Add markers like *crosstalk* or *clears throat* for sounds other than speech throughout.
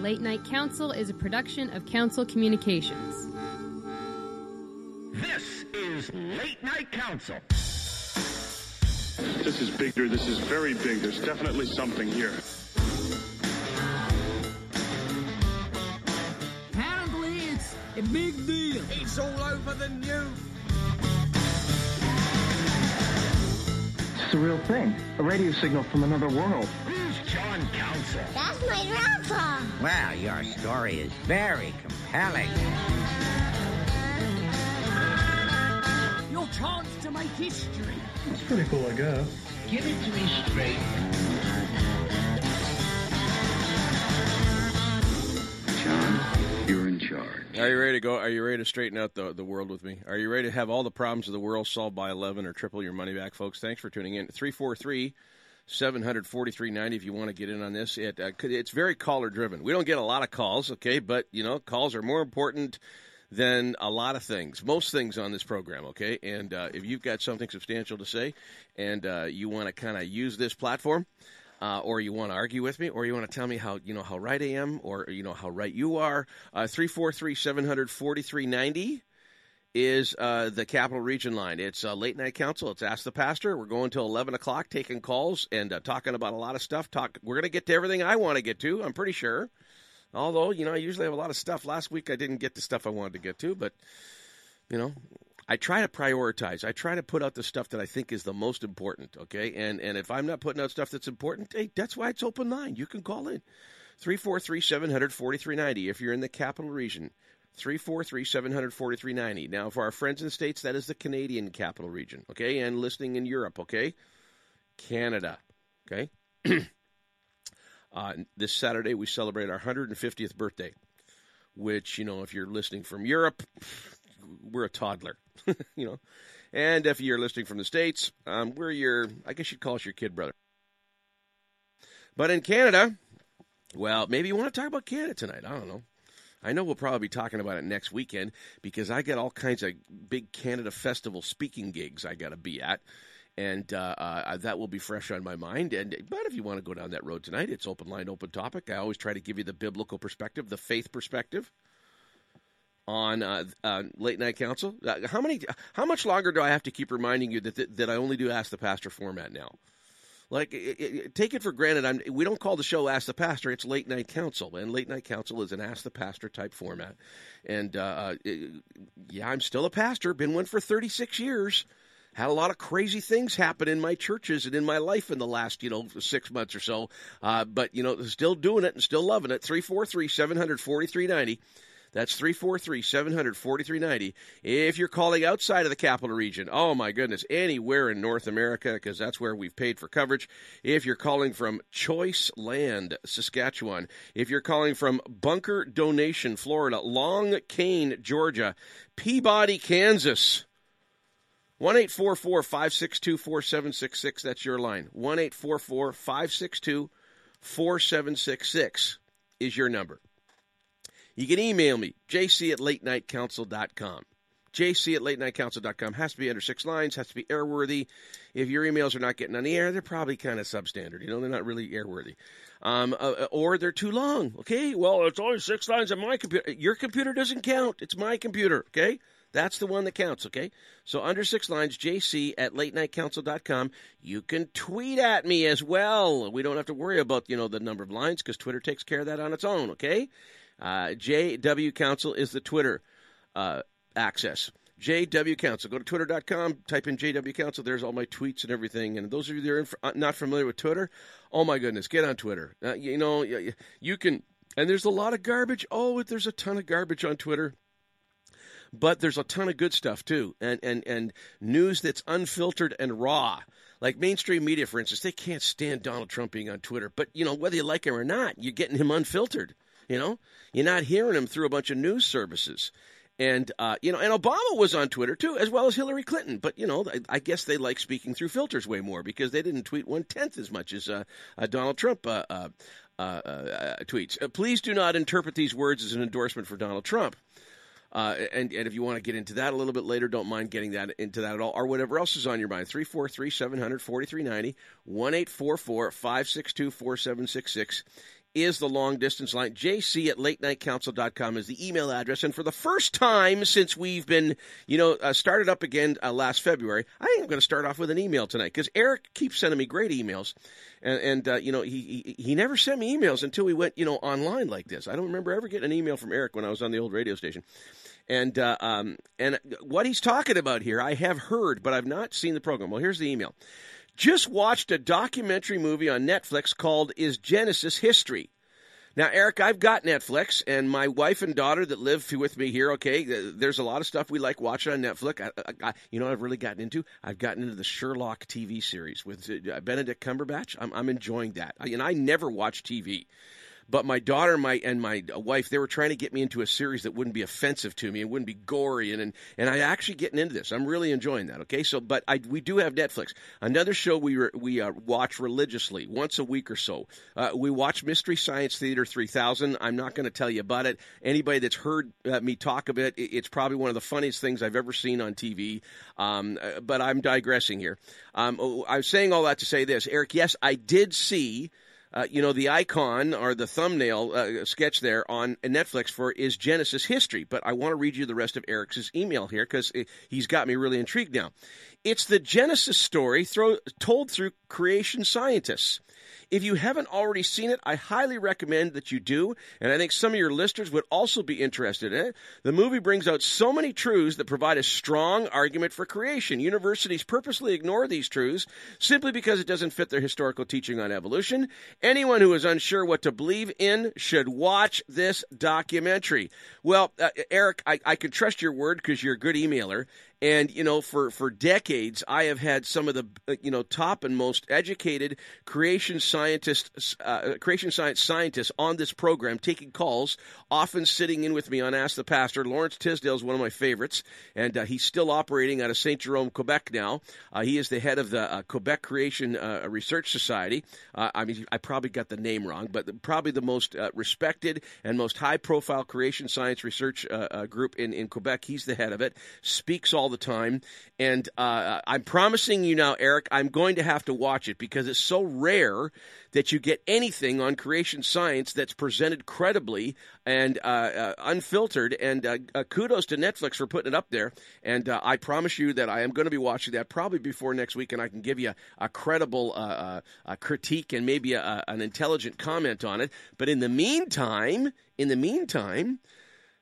Late Night Council is a production of Council Communications. This is Late Night Council. This is bigger. This is very big. There's definitely something here. Apparently, it's a big deal. It's all over the news. It's a real thing. A radio signal from another world. Who's That's my grandpa. Well, your story is very compelling. Your chance to make history. It's pretty cool, I guess. Give it to me straight. John, you're in charge. Are you ready to go? Are you ready to straighten out the, the world with me? Are you ready to have all the problems of the world solved by 11 or triple your money back, folks? Thanks for tuning in. 343 743.90 if you want to get in on this. It, uh, it's very caller driven. We don't get a lot of calls, okay, but you know, calls are more important than a lot of things, most things on this program, okay? And uh, if you've got something substantial to say and uh, you want to kind of use this platform, uh, or you want to argue with me, or you want to tell me how you know how right I am, or you know how right you are, uh, three four three seven hundred forty three ninety is uh, the Capital Region line. It's a late night council. It's Ask the Pastor. We're going till eleven o'clock, taking calls and uh, talking about a lot of stuff. Talk. We're going to get to everything I want to get to. I'm pretty sure. Although you know, I usually have a lot of stuff. Last week I didn't get the stuff I wanted to get to, but you know, I try to prioritize. I try to put out the stuff that I think is the most important. Okay, and and if I'm not putting out stuff that's important, hey, that's why it's open line. You can call in three four three seven hundred forty three ninety if you're in the capital region. Three four three seven hundred forty three ninety. Now, for our friends in the states, that is the Canadian capital region. Okay, and listening in Europe. Okay, Canada. Okay. *clears throat* uh, this Saturday we celebrate our 150th birthday, which you know, if you're listening from Europe, *sniffs* we're a toddler. *laughs* you know. And if you're listening from the States, um, we're your, I guess you'd call us your kid brother. But in Canada, well, maybe you want to talk about Canada tonight. I don't know. I know we'll probably be talking about it next weekend because I got all kinds of big Canada Festival speaking gigs I got to be at. And uh, uh, that will be fresh on my mind. And but if you want to go down that road tonight, it's open line, open topic. I always try to give you the biblical perspective, the faith perspective on uh, uh, late night council. Uh, how many? How much longer do I have to keep reminding you that that, that I only do ask the pastor format now? Like, it, it, take it for granted. I'm, we don't call the show Ask the Pastor. It's Late Night Council, and Late Night Council is an Ask the Pastor type format. And uh, uh it, yeah, I'm still a pastor. Been one for 36 years. Had a lot of crazy things happen in my churches and in my life in the last, you know, six months or so. Uh, but, you know, still doing it and still loving it. 343 that's 343 700 4390. If you're calling outside of the capital region, oh my goodness, anywhere in North America, because that's where we've paid for coverage. If you're calling from Choiceland, Saskatchewan. If you're calling from Bunker Donation, Florida. Long Cane, Georgia. Peabody, Kansas. 1 562 4766. That's your line. 1 562 4766 is your number. You can email me, jc at late night latenightcouncil.com. jc at late night latenightcouncil.com. Has to be under six lines, has to be airworthy. If your emails are not getting on the air, they're probably kind of substandard. You know, they're not really airworthy. Um, uh, or they're too long. Okay, well, it's only six lines on my computer. Your computer doesn't count. It's my computer. Okay, that's the one that counts. Okay, so under six lines, jc at latenightcouncil.com. You can tweet at me as well. We don't have to worry about you know the number of lines because Twitter takes care of that on its own. Okay. Uh, JW Council is the Twitter uh, access. JW Council. Go to twitter.com, type in JW Council. There's all my tweets and everything. And those of you that are inf- uh, not familiar with Twitter, oh my goodness, get on Twitter. Uh, you know, you can, and there's a lot of garbage. Oh, there's a ton of garbage on Twitter. But there's a ton of good stuff too, and and and news that's unfiltered and raw. Like mainstream media, for instance, they can't stand Donald Trump being on Twitter. But you know, whether you like him or not, you're getting him unfiltered. You know, you're not hearing him through a bunch of news services. And uh, you know, and Obama was on Twitter too, as well as Hillary Clinton. But you know, I, I guess they like speaking through filters way more because they didn't tweet one tenth as much as uh, uh, Donald Trump uh, uh, uh, tweets. please do not interpret these words as an endorsement for Donald Trump. and, and if you want to get into that a little bit later, don't mind getting that into that at all, or whatever else is on your mind. 343 700 4390 1 562 4766 is the long distance line. JC at late night latenightcouncil.com is the email address. And for the first time since we've been, you know, uh, started up again uh, last February, I think I'm going to start off with an email tonight because Eric keeps sending me great emails. And, and uh, you know, he, he, he never sent me emails until we went, you know, online like this. I don't remember ever getting an email from Eric when I was on the old radio station. And uh, um, and what he's talking about here, I have heard, but I've not seen the program. Well, here's the email. Just watched a documentary movie on Netflix called "Is Genesis History." Now, Eric, I've got Netflix, and my wife and daughter that live with me here. Okay, there's a lot of stuff we like watching on Netflix. I, I, you know, I've really gotten into. I've gotten into the Sherlock TV series with uh, Benedict Cumberbatch. I'm, I'm enjoying that, I, and I never watch TV. But my daughter my, and my wife, they were trying to get me into a series that wouldn't be offensive to me and wouldn't be gory. And, and, and I actually getting into this. I'm really enjoying that. Okay. So, but I, we do have Netflix. Another show we, re, we uh, watch religiously once a week or so. Uh, we watch Mystery Science Theater 3000. I'm not going to tell you about it. Anybody that's heard uh, me talk of it, it's probably one of the funniest things I've ever seen on TV. Um, uh, but I'm digressing here. Um, oh, I'm saying all that to say this, Eric. Yes, I did see uh, you know, the icon or the thumbnail uh, sketch there on Netflix for is Genesis history. But I want to read you the rest of Eric's email here because he's got me really intrigued now. It's the Genesis story throw, told through creation scientists. If you haven't already seen it, I highly recommend that you do, and I think some of your listeners would also be interested in it. The movie brings out so many truths that provide a strong argument for creation. Universities purposely ignore these truths simply because it doesn't fit their historical teaching on evolution. Anyone who is unsure what to believe in should watch this documentary. Well, uh, Eric, I, I can trust your word because you're a good emailer, and you know, for for decades, I have had some of the uh, you know top and most educated creation scientists, uh, creation science scientists on this program, taking calls, often sitting in with me on Ask the Pastor. Lawrence Tisdale is one of my favorites, and uh, he's still operating out of Saint Jerome, Quebec now. Uh, he is the head of the uh, Quebec Creation uh, Research Society. I mean, I probably got the name wrong, but probably the most respected and most high-profile creation science research group in in Quebec. He's the head of it. Speaks all all the time. And uh, I'm promising you now, Eric, I'm going to have to watch it because it's so rare that you get anything on creation science that's presented credibly and uh, uh, unfiltered. And uh, uh, kudos to Netflix for putting it up there. And uh, I promise you that I am going to be watching that probably before next week, and I can give you a, a credible critique and maybe a, an intelligent comment on it. But in the meantime, in the meantime,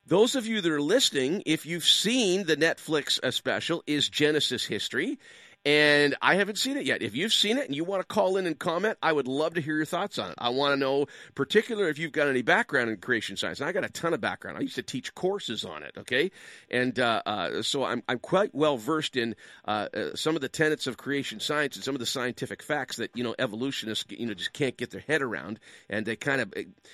those of you that are listening, if you've seen the Netflix uh, special, is Genesis History. And I haven't seen it yet. If you've seen it and you want to call in and comment, I would love to hear your thoughts on it. I want to know, particular if you've got any background in creation science. And I got a ton of background. I used to teach courses on it. Okay, and uh, uh, so I'm I'm quite well versed in uh, uh some of the tenets of creation science and some of the scientific facts that you know evolutionists you know just can't get their head around, and they kind of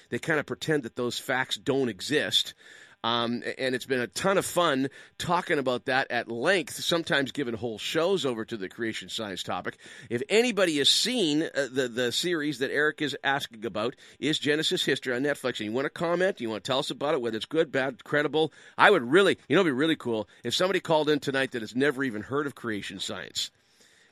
they kind of pretend that those facts don't exist. Um, and it's been a ton of fun talking about that at length, sometimes giving whole shows over to the creation science topic. If anybody has seen uh, the, the series that Eric is asking about, is Genesis History on Netflix, and you want to comment, you want to tell us about it, whether it's good, bad, credible, I would really, you know, it'd be really cool if somebody called in tonight that has never even heard of creation science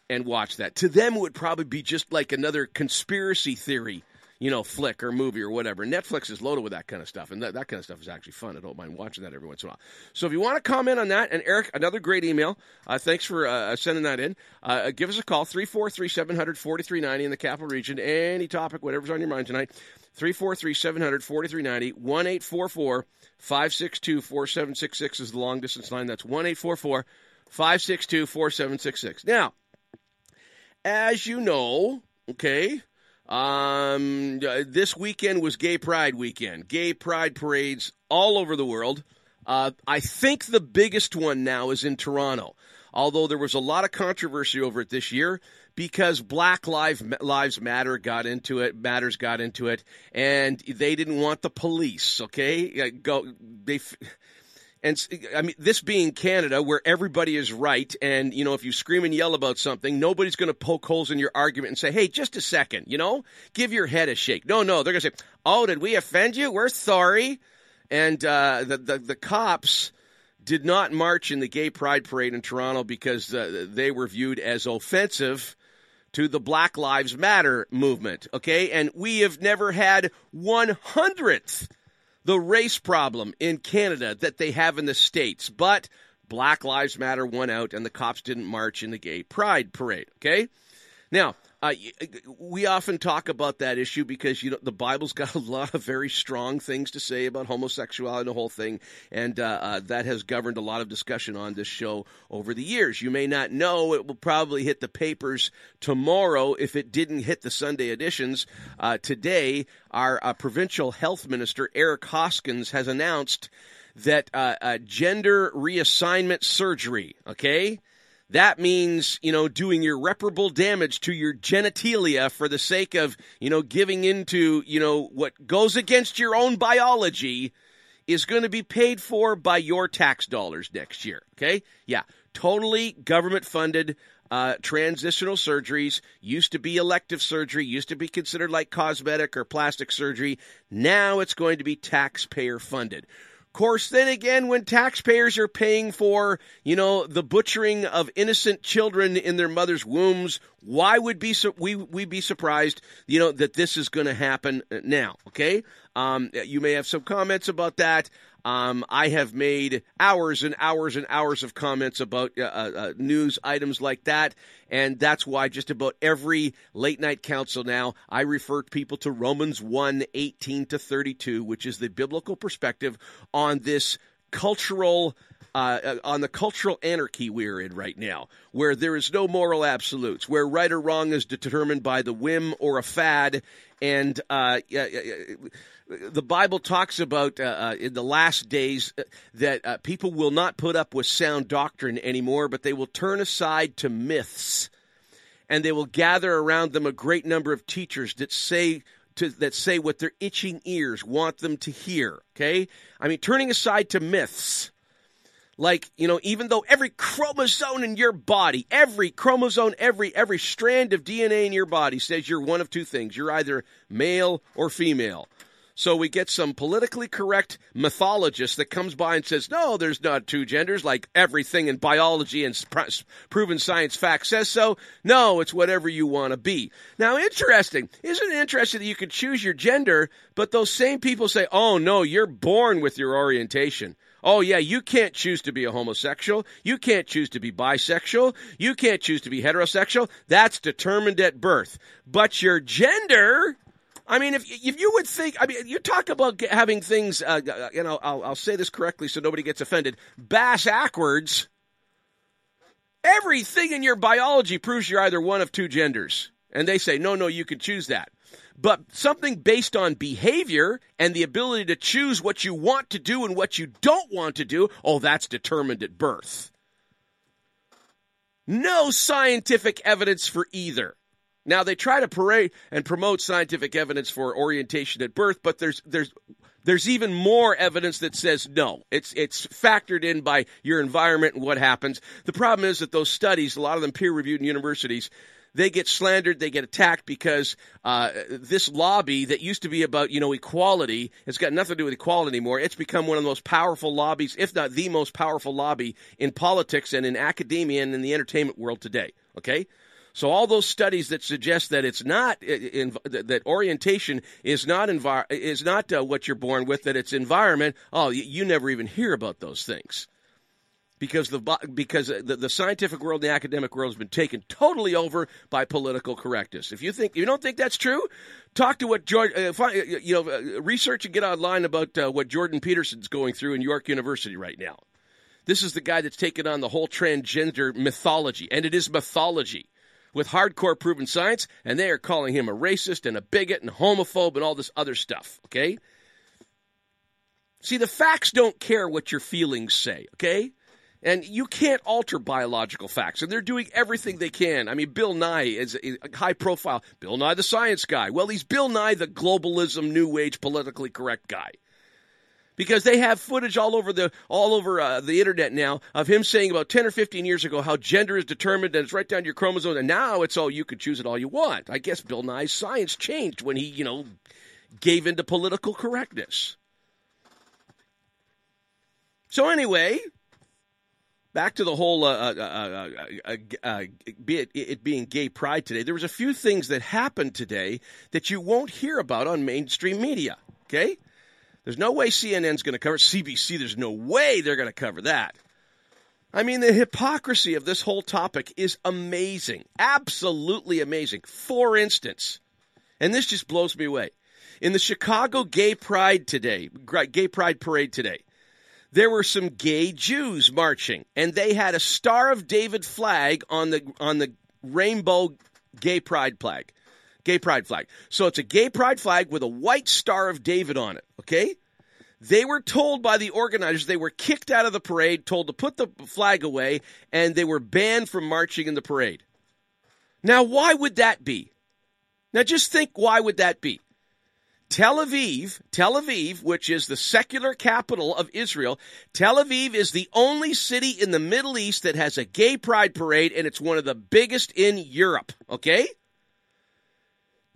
and watched that. To them, it would probably be just like another conspiracy theory you know, flick or movie or whatever. Netflix is loaded with that kind of stuff, and that, that kind of stuff is actually fun. I don't mind watching that every once in a while. So if you want to comment on that, and Eric, another great email. Uh, thanks for uh, sending that in. Uh, give us a call, 343 700 4390 in the capital region. Any topic, whatever's on your mind tonight. 343 700 4390 1 844 562 4766 is the long distance line. That's 1 844 562 4766. Now, as you know, okay, um, this weekend was Gay Pride weekend. Gay Pride parades all over the world. Uh, I think the biggest one now is in Toronto, although there was a lot of controversy over it this year because Black Lives Matter got into it, Matters got into it, and they didn't want the police. Okay, go they and I mean, this being Canada, where everybody is right, and you know, if you scream and yell about something, nobody's going to poke holes in your argument and say, "Hey, just a second, you know, give your head a shake." No, no, they're going to say, "Oh, did we offend you? We're sorry." And uh, the, the the cops did not march in the Gay Pride parade in Toronto because uh, they were viewed as offensive to the Black Lives Matter movement, okay? And we have never had one hundredth the race problem in Canada that they have in the States. But Black Lives Matter won out and the cops didn't march in the gay pride parade, okay? Now, we often talk about that issue because you know the Bible's *laughs* got a lot of very strong things to say about homosexuality and the whole thing, and uh, uh, that has governed a lot of discussion on this show over the years. You may not know it will probably hit the papers tomorrow if it didn't hit the Sunday editions. Uh, today, our uh, provincial health minister Eric Hoskins has announced that uh, gender reassignment surgery, okay that means, you know, doing irreparable damage to your genitalia for the sake of, you know, giving into, you know, what goes against your own biology is going to be paid for by your tax dollars next year. Okay? Yeah. Totally government funded. Uh, transitional surgeries used to be elective surgery, used to be considered like cosmetic or plastic surgery. Now it's going to be taxpayer funded course, then again, when taxpayers are paying for, you know, the butchering of innocent children in their mother's wombs, why would be su- we we be surprised, you know, that this is going to happen now? Okay, um, you may have some comments about that. Um, I have made hours and hours and hours of comments about uh, uh, uh, news items like that, and that's why just about every late night council now I refer people to Romans 1 18 to 32, which is the biblical perspective on this cultural. Uh, uh, on the cultural anarchy we're in right now, where there is no moral absolutes, where right or wrong is determined by the whim or a fad, and uh, the Bible talks about uh, uh, in the last days uh, that people will not put up with sound doctrine anymore, but they will turn aside to myths, and they will gather around them a great number of teachers that say to, that say what their itching ears want them to hear. Okay, I mean, turning aside to myths. Like, you know, even though every chromosome in your body, every chromosome, every every strand of DNA in your body says you're one of two things. You're either male or female. So we get some politically correct mythologist that comes by and says, no, there's not two genders, like everything in biology and proven science fact says so. No, it's whatever you want to be. Now, interesting. Isn't it interesting that you can choose your gender, but those same people say, oh, no, you're born with your orientation. Oh, yeah, you can't choose to be a homosexual. You can't choose to be bisexual. You can't choose to be heterosexual. That's determined at birth. But your gender I mean, if if you would think, I mean, you talk about having things, uh, uh, you know, I'll, I'll say this correctly so nobody gets offended. Bass backwards. Everything in your biology proves you're either one of two genders, and they say, no, no, you can choose that. But something based on behavior and the ability to choose what you want to do and what you don't want to do, oh, that's determined at birth. No scientific evidence for either. Now they try to parade and promote scientific evidence for orientation at birth, but there's there's there's even more evidence that says no. It's it's factored in by your environment and what happens. The problem is that those studies, a lot of them peer reviewed in universities, they get slandered, they get attacked because uh, this lobby that used to be about you know equality has got nothing to do with equality anymore. It's become one of the most powerful lobbies, if not the most powerful lobby in politics and in academia and in the entertainment world today. Okay, so all those studies that suggest that it's not in, that orientation is not envir- is not uh, what you're born with, that it's environment. Oh, you never even hear about those things because the because the, the, scientific world, the academic world has been taken totally over by political correctness. If you think you don't think that's true, talk to what George, uh, uh, you know, uh, research and get online about uh, what Jordan Peterson's going through in York University right now. This is the guy that's taken on the whole transgender mythology, and it is mythology with hardcore proven science, and they are calling him a racist and a bigot and homophobe and all this other stuff, okay? See, the facts don't care what your feelings say, okay? And you can't alter biological facts, and they're doing everything they can. I mean, Bill Nye is a high profile. Bill Nye, the science guy. Well, he's Bill Nye, the globalism, new age, politically correct guy because they have footage all over the all over uh, the internet now of him saying about 10 or 15 years ago how gender is determined and it's right down to your chromosome and now it's all you can choose it all you want. I guess Bill Nye's science changed when he, you know, gave into political correctness. So anyway, back to the whole uh, uh, uh, uh, uh, it, it being gay pride today. There was a few things that happened today that you won't hear about on mainstream media. Okay, there's no way CNN's going to cover it. CBC. There's no way they're going to cover that. I mean, the hypocrisy of this whole topic is amazing, absolutely amazing. For instance, and this just blows me away. In the Chicago Gay Pride today, Gay Pride Parade today, there were some gay Jews marching, and they had a Star of David flag on the on the rainbow gay pride flag. Gay pride flag. So it's a gay pride flag with a white Star of David on it, okay? They were told by the organizers they were kicked out of the parade, told to put the flag away, and they were banned from marching in the parade. Now, why would that be? Now, just think why would that be? Tel Aviv, Tel Aviv, which is the secular capital of Israel, Tel Aviv is the only city in the Middle East that has a gay pride parade, and it's one of the biggest in Europe, okay?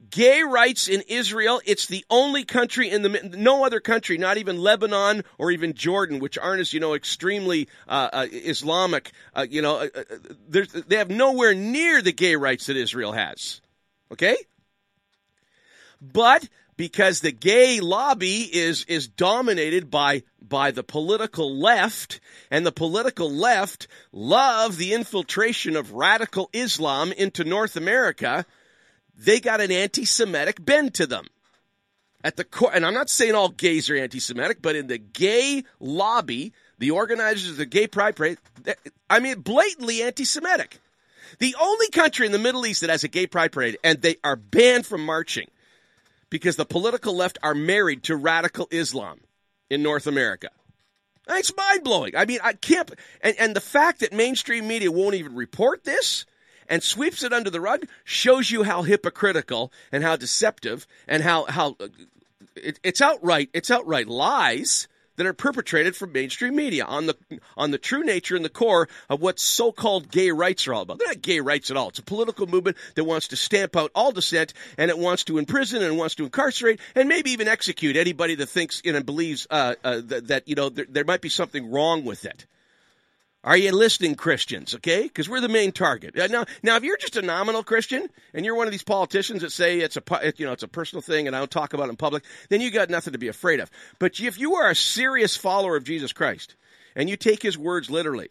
Gay rights in Israel, it's the only country in the, no other country, not even Lebanon or even Jordan, which aren't as, you know, extremely uh, uh, Islamic, uh, you know, uh, uh, they have nowhere near the gay rights that Israel has, okay? But because the gay lobby is is dominated by by the political left and the political left love the infiltration of radical Islam into North America. They got an anti-semitic bend to them. At the core and I'm not saying all gays are anti-semitic but in the gay lobby the organizers of the gay pride parade I mean blatantly anti-semitic. The only country in the Middle East that has a gay pride parade and they are banned from marching because the political left are married to radical Islam in North America. It's mind blowing. I mean, I can't. And, and the fact that mainstream media won't even report this and sweeps it under the rug shows you how hypocritical and how deceptive and how how uh, it, it's outright it's outright lies that are perpetrated from mainstream media on the on the true nature and the core of what so-called gay rights are all about. They're not gay rights at all. It's a political movement that wants to stamp out all dissent and it wants to imprison and wants to incarcerate and maybe even execute anybody that thinks and believes uh, uh, that, that, you know there, there might be something wrong with it. Are you listening, Christians? Okay, because we're the main target. Now, now, if you're just a nominal Christian and you're one of these politicians that say it's a you know it's a personal thing and I don't talk about it in public, then you got nothing to be afraid of. But if you are a serious follower of Jesus Christ and you take His words literally,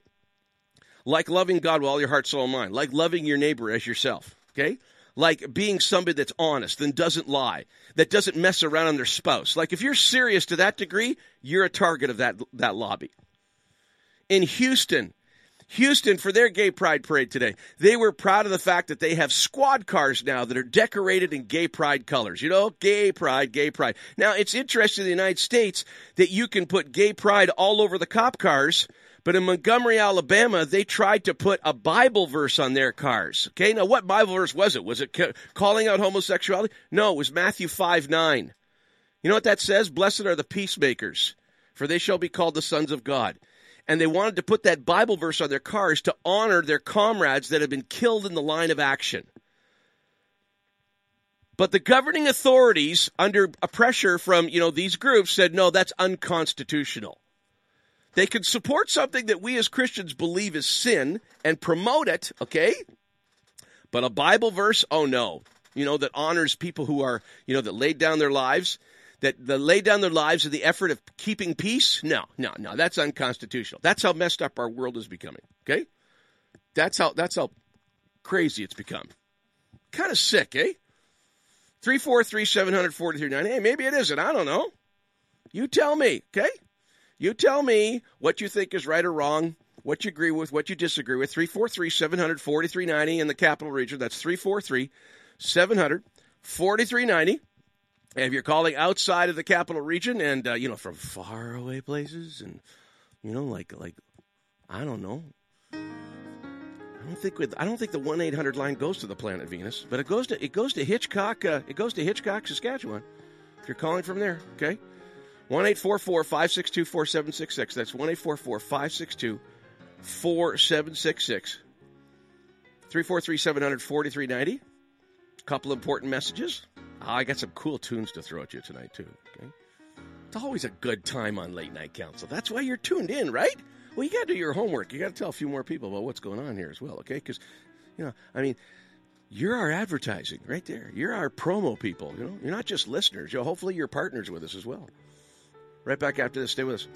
like loving God with all your heart, soul, and mind, like loving your neighbor as yourself, okay, like being somebody that's honest and doesn't lie, that doesn't mess around on their spouse. Like if you're serious to that degree, you're a target of that that lobby in Houston. Houston for their gay pride parade today. They were proud of the fact that they have squad cars now that are decorated in gay pride colors. You know, gay pride, gay pride. Now, it's interesting in the United States that you can put gay pride all over the cop cars, but in Montgomery, Alabama, they tried to put a Bible verse on their cars. Okay, now what Bible verse was it? Was it calling out homosexuality? No, it was Matthew 5 9. You know what that says? Blessed are the peacemakers, for they shall be called the sons of God and they wanted to put that Bible verse on their cars to honor their comrades that had been killed in the line of action. But the governing authorities, under a pressure from you know these groups, said no, that's unconstitutional. They could support something that we as Christians believe is sin and promote it, okay? But a Bible verse, oh no, you know that honors people who are you know that laid down their lives that, that lay down their lives in the effort of keeping peace? No, no, no. That's unconstitutional. That's how messed up our world is becoming. Okay? That's how that's how crazy it's become. Kind of sick, eh? 343 743 Hey, maybe it isn't. I don't know. You tell me, okay? You tell me what you think is right or wrong, what you agree with, what you disagree with. 343 700 4390 in the capital region. That's 343 700 4390. If you're calling outside of the capital region and, uh, you know, from far away places and, you know, like, like, I don't know. I don't think with, I don't think the one eight hundred line goes to the planet Venus, but it goes to it goes to Hitchcock uh, it goes to Hitchcock, Saskatchewan. If you're calling from there, okay, one eight four four five six two four seven six six. That's one eight four four five six two four seven six six. Three four three seven hundred forty three ninety. Couple important messages. Oh, I got some cool tunes to throw at you tonight, too. Okay? It's always a good time on Late Night Council. That's why you're tuned in, right? Well, you got to do your homework. You got to tell a few more people about what's going on here as well, okay? Because, you know, I mean, you're our advertising right there. You're our promo people. You know, you're not just listeners. You know, hopefully, you're partners with us as well. Right back after this. Stay with us.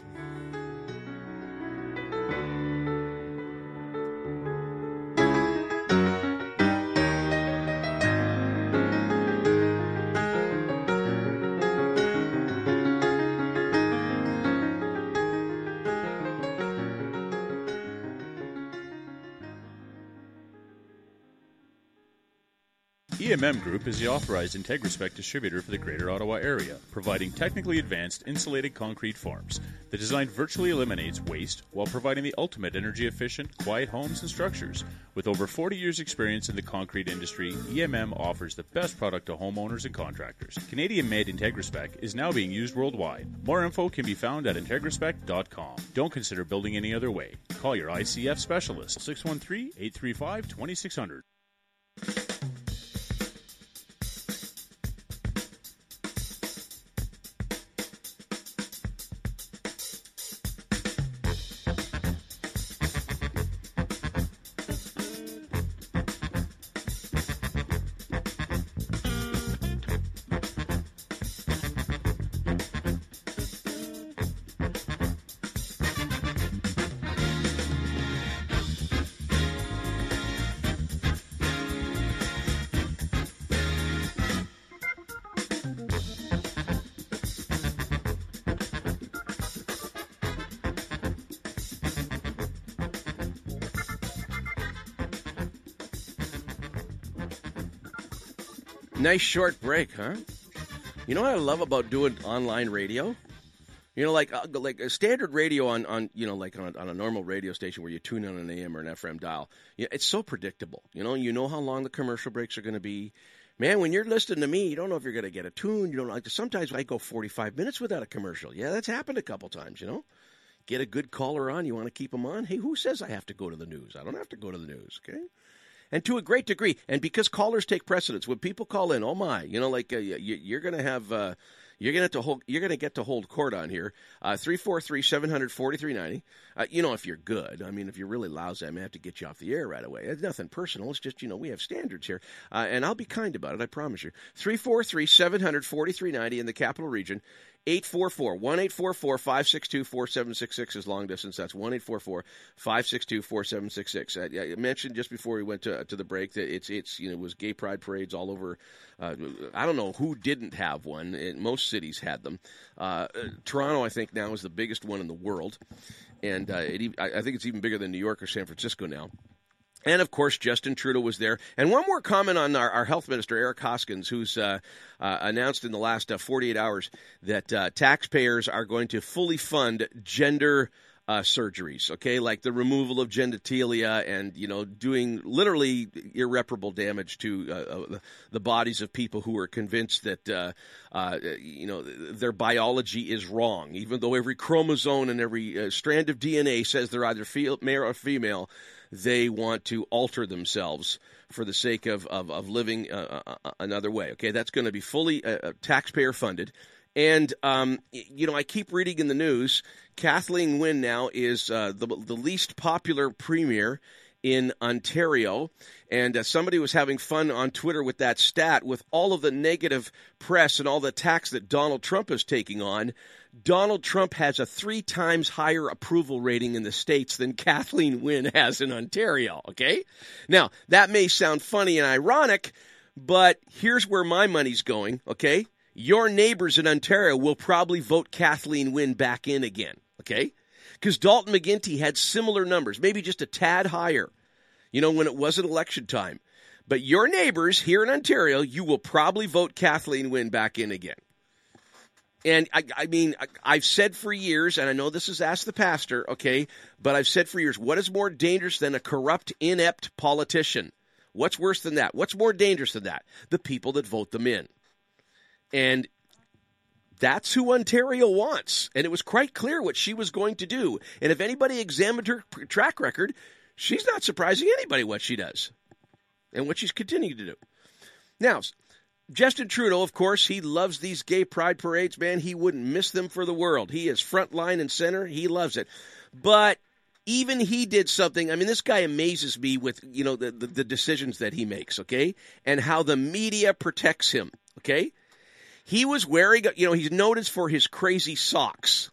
EMM Group is the authorized IntegraSpec distributor for the Greater Ottawa area, providing technically advanced insulated concrete forms. The design virtually eliminates waste while providing the ultimate energy efficient, quiet homes and structures. With over 40 years' experience in the concrete industry, EMM offers the best product to homeowners and contractors. Canadian made IntegraSpec is now being used worldwide. More info can be found at IntegraSpec.com. Don't consider building any other way. Call your ICF specialist 613 835 2600. Nice short break, huh? You know what I love about doing online radio? You know, like uh, like a standard radio on, on you know like on, on a normal radio station where you tune in an AM or an FM dial. It's so predictable. You know, you know how long the commercial breaks are going to be. Man, when you're listening to me, you don't know if you're going to get a tune. You don't like. Sometimes I go 45 minutes without a commercial. Yeah, that's happened a couple times. You know, get a good caller on. You want to keep them on. Hey, who says I have to go to the news? I don't have to go to the news. Okay and to a great degree. And because callers take precedence, when people call in, oh my, you know, like uh, you, are going to have. Uh, you're gonna have to hold. You're gonna get to hold court on here. Uh, three four three seven hundred forty three ninety. Uh, you know, if you're good. I mean, if you're really lousy, I may have to get you off the air right away. It's nothing personal. It's just you know we have standards here, uh, and I'll be kind about it. I promise you. Three four three seven hundred forty three ninety in the capital region. 844 1844 562 4766 is long distance. That's 1 562 4766. I mentioned just before we went to, to the break that it's, it's, you know, it was gay pride parades all over. Uh, I don't know who didn't have one. most cities had them. Uh, Toronto, I think, now is the biggest one in the world. And uh, it, I think it's even bigger than New York or San Francisco now. And of course, Justin Trudeau was there. And one more comment on our, our health minister, Eric Hoskins, who's uh, uh, announced in the last uh, 48 hours that uh, taxpayers are going to fully fund gender. Uh, surgeries, okay, like the removal of genitalia and you know doing literally irreparable damage to uh, the bodies of people who are convinced that you know their biology is wrong, even though every chromosome and every strand of DNA says they're either male or female they want to alter themselves for the sake of, of, of living uh, uh, uh another way. Okay, that's going to be fully uh, uh, taxpayer funded. And, um, you know, I keep reading in the news Kathleen Wynne now is uh, the, the least popular premier in Ontario. And uh, somebody was having fun on Twitter with that stat with all of the negative press and all the attacks that Donald Trump is taking on. Donald Trump has a three times higher approval rating in the States than *laughs* Kathleen Wynne has in Ontario. Okay? Now, that may sound funny and ironic, but here's where my money's going. Okay? Your neighbors in Ontario will probably vote Kathleen Wynne back in again. Okay? Because Dalton McGuinty had similar numbers, maybe just a tad higher, you know, when it wasn't election time. But your neighbors here in Ontario, you will probably vote Kathleen Wynne back in again. And I, I mean, I, have said for years, and I know this is asked the Pastor, okay, but I've said for years, what is more dangerous than a corrupt, inept politician? What's worse than that? What's more dangerous than that? The people that vote them in. And that's who Ontario wants. And it was quite clear what she was going to do. And if anybody examined her track record, she's not surprising anybody what she does and what she's continuing to do. Now, Justin Trudeau, of course, he loves these gay pride parades, man. He wouldn't miss them for the world. He is front line and center. He loves it. But even he did something. I mean, this guy amazes me with you know the, the, the decisions that he makes, okay, and how the media protects him, okay. He was wearing, you know, he's noted for his crazy socks.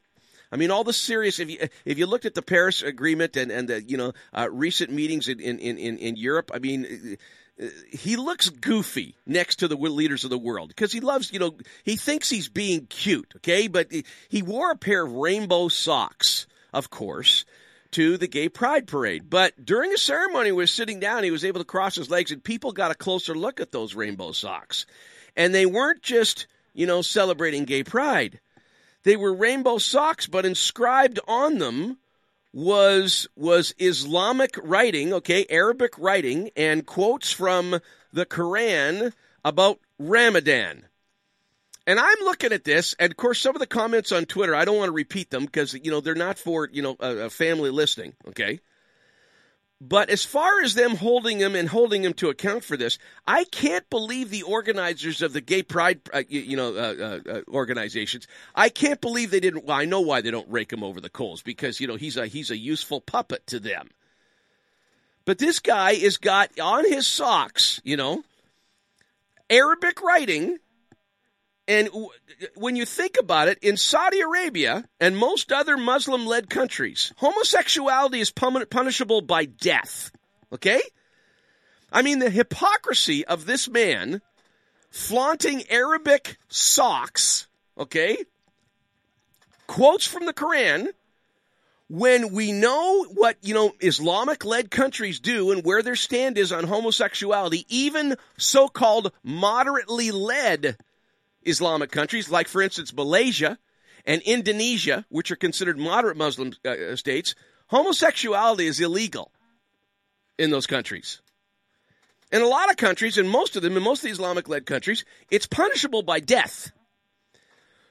I mean, all the serious. If you if you looked at the Paris Agreement and and the you know uh, recent meetings in, in in in Europe, I mean, uh, he looks goofy next to the leaders of the world because he loves you know he thinks he's being cute, okay? But he wore a pair of rainbow socks, of course, to the gay pride parade. But during a ceremony, he was sitting down, he was able to cross his legs, and people got a closer look at those rainbow socks, and they weren't just you know celebrating gay pride they were rainbow socks, but inscribed on them was was Islamic writing, okay, Arabic writing, and quotes from the Quran about Ramadan. And I'm looking at this, and of course, some of the comments on Twitter, I don't want to repeat them because you know they're not for you know a, a family listening, okay. But as far as them holding him and holding him to account for this, I can't believe the organizers of the gay pride, uh, you, you, know, uh, uh, uh, organizations. I can't believe they didn't. Well, I know why they don't rake him over the coals because you know he's a he's a useful puppet to them. But this guy is got on his socks, you know, Arabic writing and when you think about it, in Saudi Arabia and most other Muslim led countries, homosexuality is punishable by death. Okay? I mean, the hypocrisy of this man flaunting Arabic socks, okay? Quotes from the Quran when we know what, you know, Islamic led countries do and where their stand is on homosexuality, even so called moderately led Islamic countries, like, for instance, Malaysia and Indonesia, which are considered moderate Muslim uh, states, homosexuality is illegal in those countries. In a lot of countries, in most of them, in most of the Islamic led countries, it's punishable by death.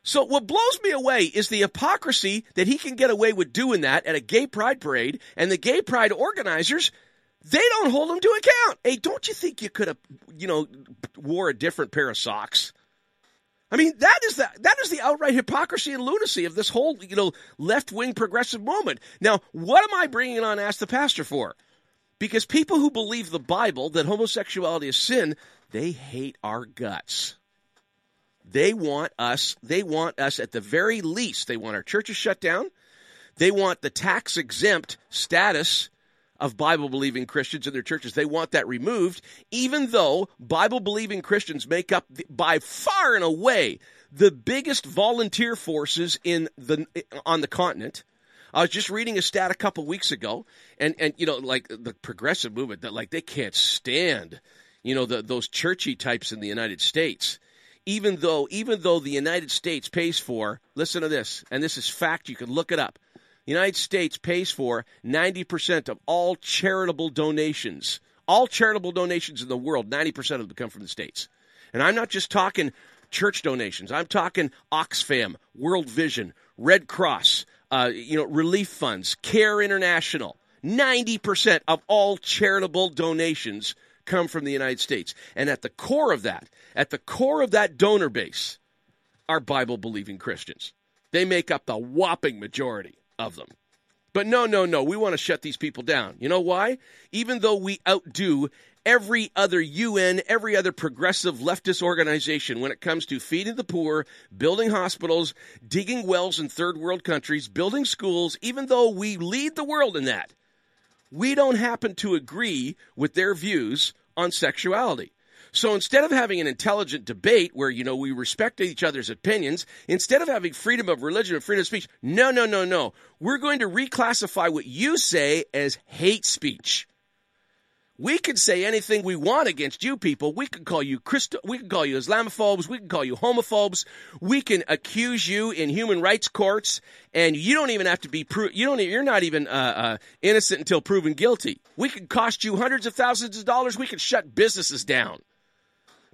So, what blows me away is the hypocrisy that he can get away with doing that at a gay pride parade, and the gay pride organizers, they don't hold him to account. Hey, don't you think you could have, you know, wore a different pair of socks? I mean, that is the that is the outright hypocrisy and lunacy of this whole you know left wing progressive moment. Now, what am I bringing on Ask the Pastor for? Because people who believe the Bible that homosexuality is sin, they hate our guts. They want us. They want us at the very least. They want our churches shut down. They want the tax exempt status of Bible believing Christians in their churches. They want that removed, even though Bible believing Christians make up by far and away the biggest volunteer forces in the on the continent. I was just reading a stat a couple weeks ago, and and you know, like the progressive movement, that like they can't stand, you know, the, those churchy types in the United States. Even though, even though the United States pays for, listen to this, and this is fact, you can look it up. The United States pays for 90% of all charitable donations. All charitable donations in the world, 90% of them come from the States. And I'm not just talking church donations. I'm talking Oxfam, World Vision, Red Cross, uh, you know, relief funds, Care International. 90% of all charitable donations come from the United States. And at the core of that, at the core of that donor base, are Bible believing Christians. They make up the whopping majority of them. But no, no, no, we want to shut these people down. You know why? Even though we outdo every other UN, every other progressive leftist organization when it comes to feeding the poor, building hospitals, digging wells in third world countries, building schools, even though we lead the world in that, we don't happen to agree with their views on sexuality. So instead of having an intelligent debate where, you know, we respect each other's opinions, instead of having freedom of religion and freedom of speech, no, no, no, no. We're going to reclassify what you say as hate speech. We can say anything we want against you people. We can call you Christo- we can call you Islamophobes, we can call you homophobes, we can accuse you in human rights courts, and you don't even have to be pro- you don't you're not even uh, uh, innocent until proven guilty. We can cost you hundreds of thousands of dollars. We can shut businesses down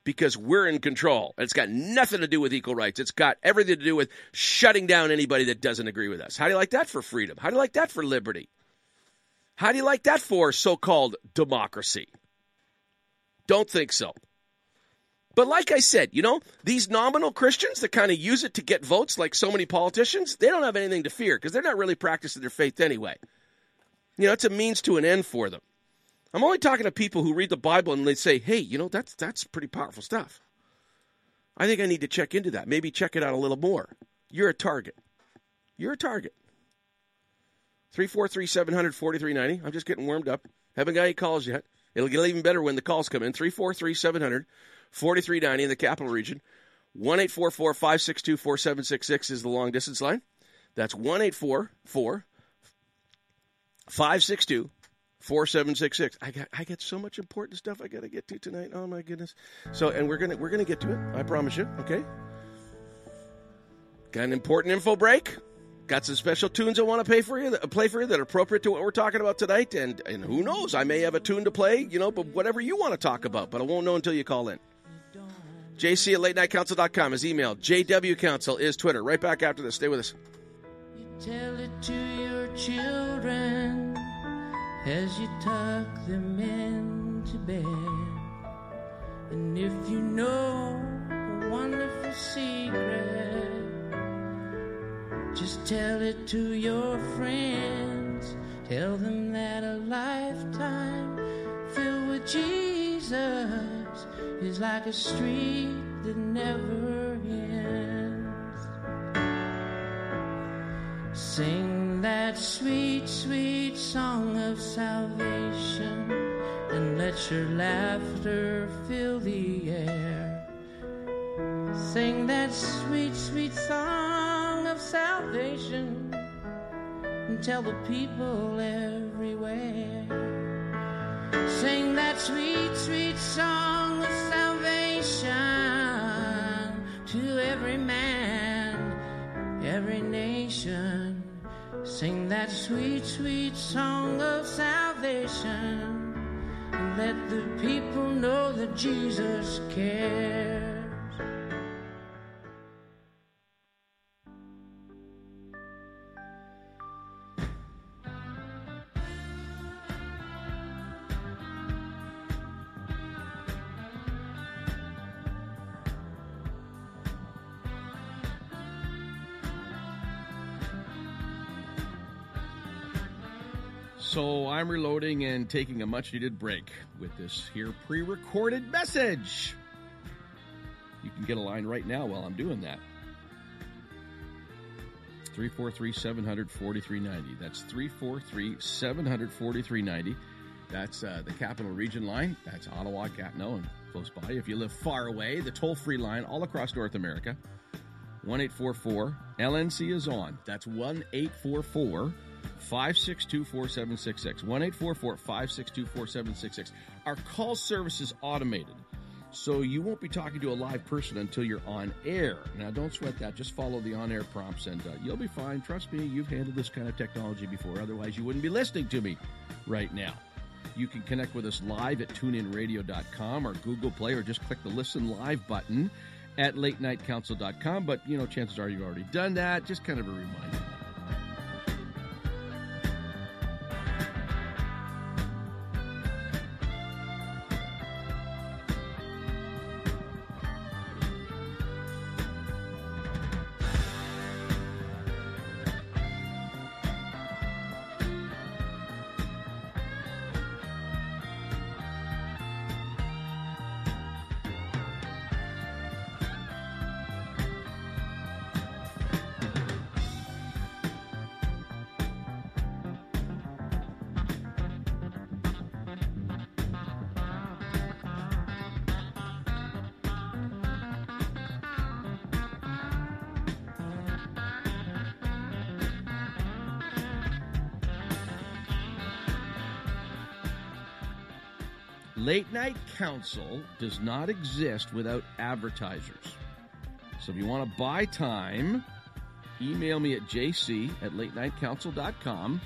because we're in control. It's got nothing to do with equal rights. It's got everything to do with shutting down anybody that doesn't agree with us. How do you like that for freedom? How do you like that for liberty? How do you like that for so called democracy? Don't think so. But like I said, you know, these nominal Christians that kind of use it to get votes like so many politicians, they don't have anything to fear because they're not really practicing their faith anyway. You know, it's a means to an end for them. I'm only talking to people who read the Bible and they say, "Hey, you know, that's that's pretty powerful stuff." I think I need to check into that. Maybe check it out a little more. You're a target. You're a target. 343 700 4390. I'm just getting warmed up. Haven't got any calls yet. It'll get even better when the calls come in. 343 700 4390 in the capital region. 1 562 4766 is the long distance line. That's 1 562 4766. I got I get so much important stuff I got to get to tonight. Oh my goodness. So and we're going to we're going to get to it. I promise you, okay? Got an important info break. Got some special tunes I want to pay for you, play for you that are appropriate to what we're talking about tonight. And and who knows, I may have a tune to play, you know, but whatever you want to talk about. But I won't know until you call in. JC at late night latenightcouncil.com is email. JW Council is Twitter. Right back after this. Stay with us. You tell it to your children as you tuck them into bed. And if you know a wonderful secret, just tell it to your friends. Tell them that a lifetime filled with Jesus is like a street that never Sing that sweet, sweet song of salvation and let your laughter fill the air. Sing that sweet, sweet song of salvation and tell the people everywhere. Sing that sweet, sweet song of salvation to every man, every nation. Sing that sweet, sweet song of salvation and let the people know that Jesus cares. So I'm reloading and taking a much needed break with this here pre recorded message. You can get a line right now while I'm doing that. 343 700 4390. That's 343 700 4390. That's uh, the Capital Region line. That's Ottawa, Gatineau, and close by. If you live far away, the toll free line all across North America. 1 844 LNC is on. That's 1 844 562 4766. 1 844 562 4766. Our call service is automated. So you won't be talking to a live person until you're on air. Now, don't sweat that. Just follow the on air prompts and uh, you'll be fine. Trust me, you've handled this kind of technology before. Otherwise, you wouldn't be listening to me right now. You can connect with us live at tuneinradio.com or Google Play or just click the listen live button at latenightcouncil.com. But, you know, chances are you've already done that. Just kind of a reminder. Council does not exist without advertisers. So if you want to buy time, email me at jc at latenightcouncil.com.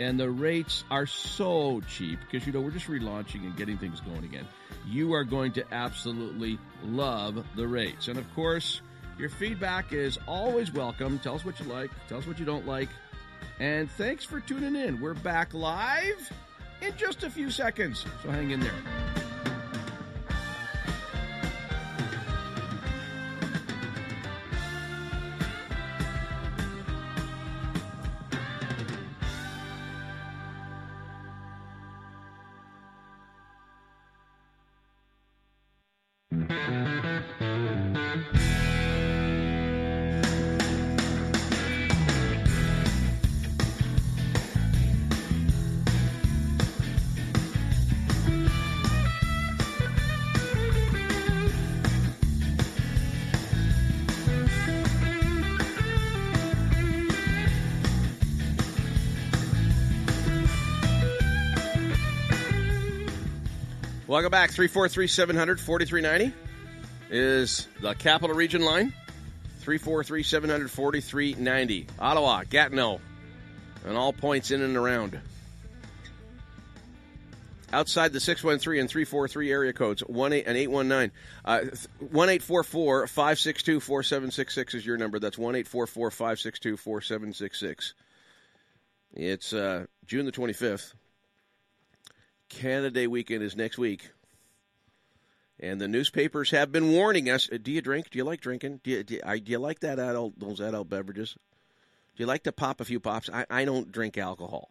And the rates are so cheap because, you know, we're just relaunching and getting things going again. You are going to absolutely love the rates. And of course, your feedback is always welcome. Tell us what you like, tell us what you don't like. And thanks for tuning in. We're back live in just a few seconds. So hang in there. Welcome back. 343 700 4390 is the Capital Region line. 343 700 4390. Ottawa, Gatineau, and all points in and around. Outside the 613 and 343 area codes, 1 8 and 819. Uh, 1 844 562 4766 is your number. That's 1 844 562 4766. It's uh, June the 25th. Canada Day weekend is next week. And the newspapers have been warning us. Do you drink? Do you like drinking? Do you, do do you like that adult, those adult beverages? Do you like to pop a few pops? I, I don't drink alcohol.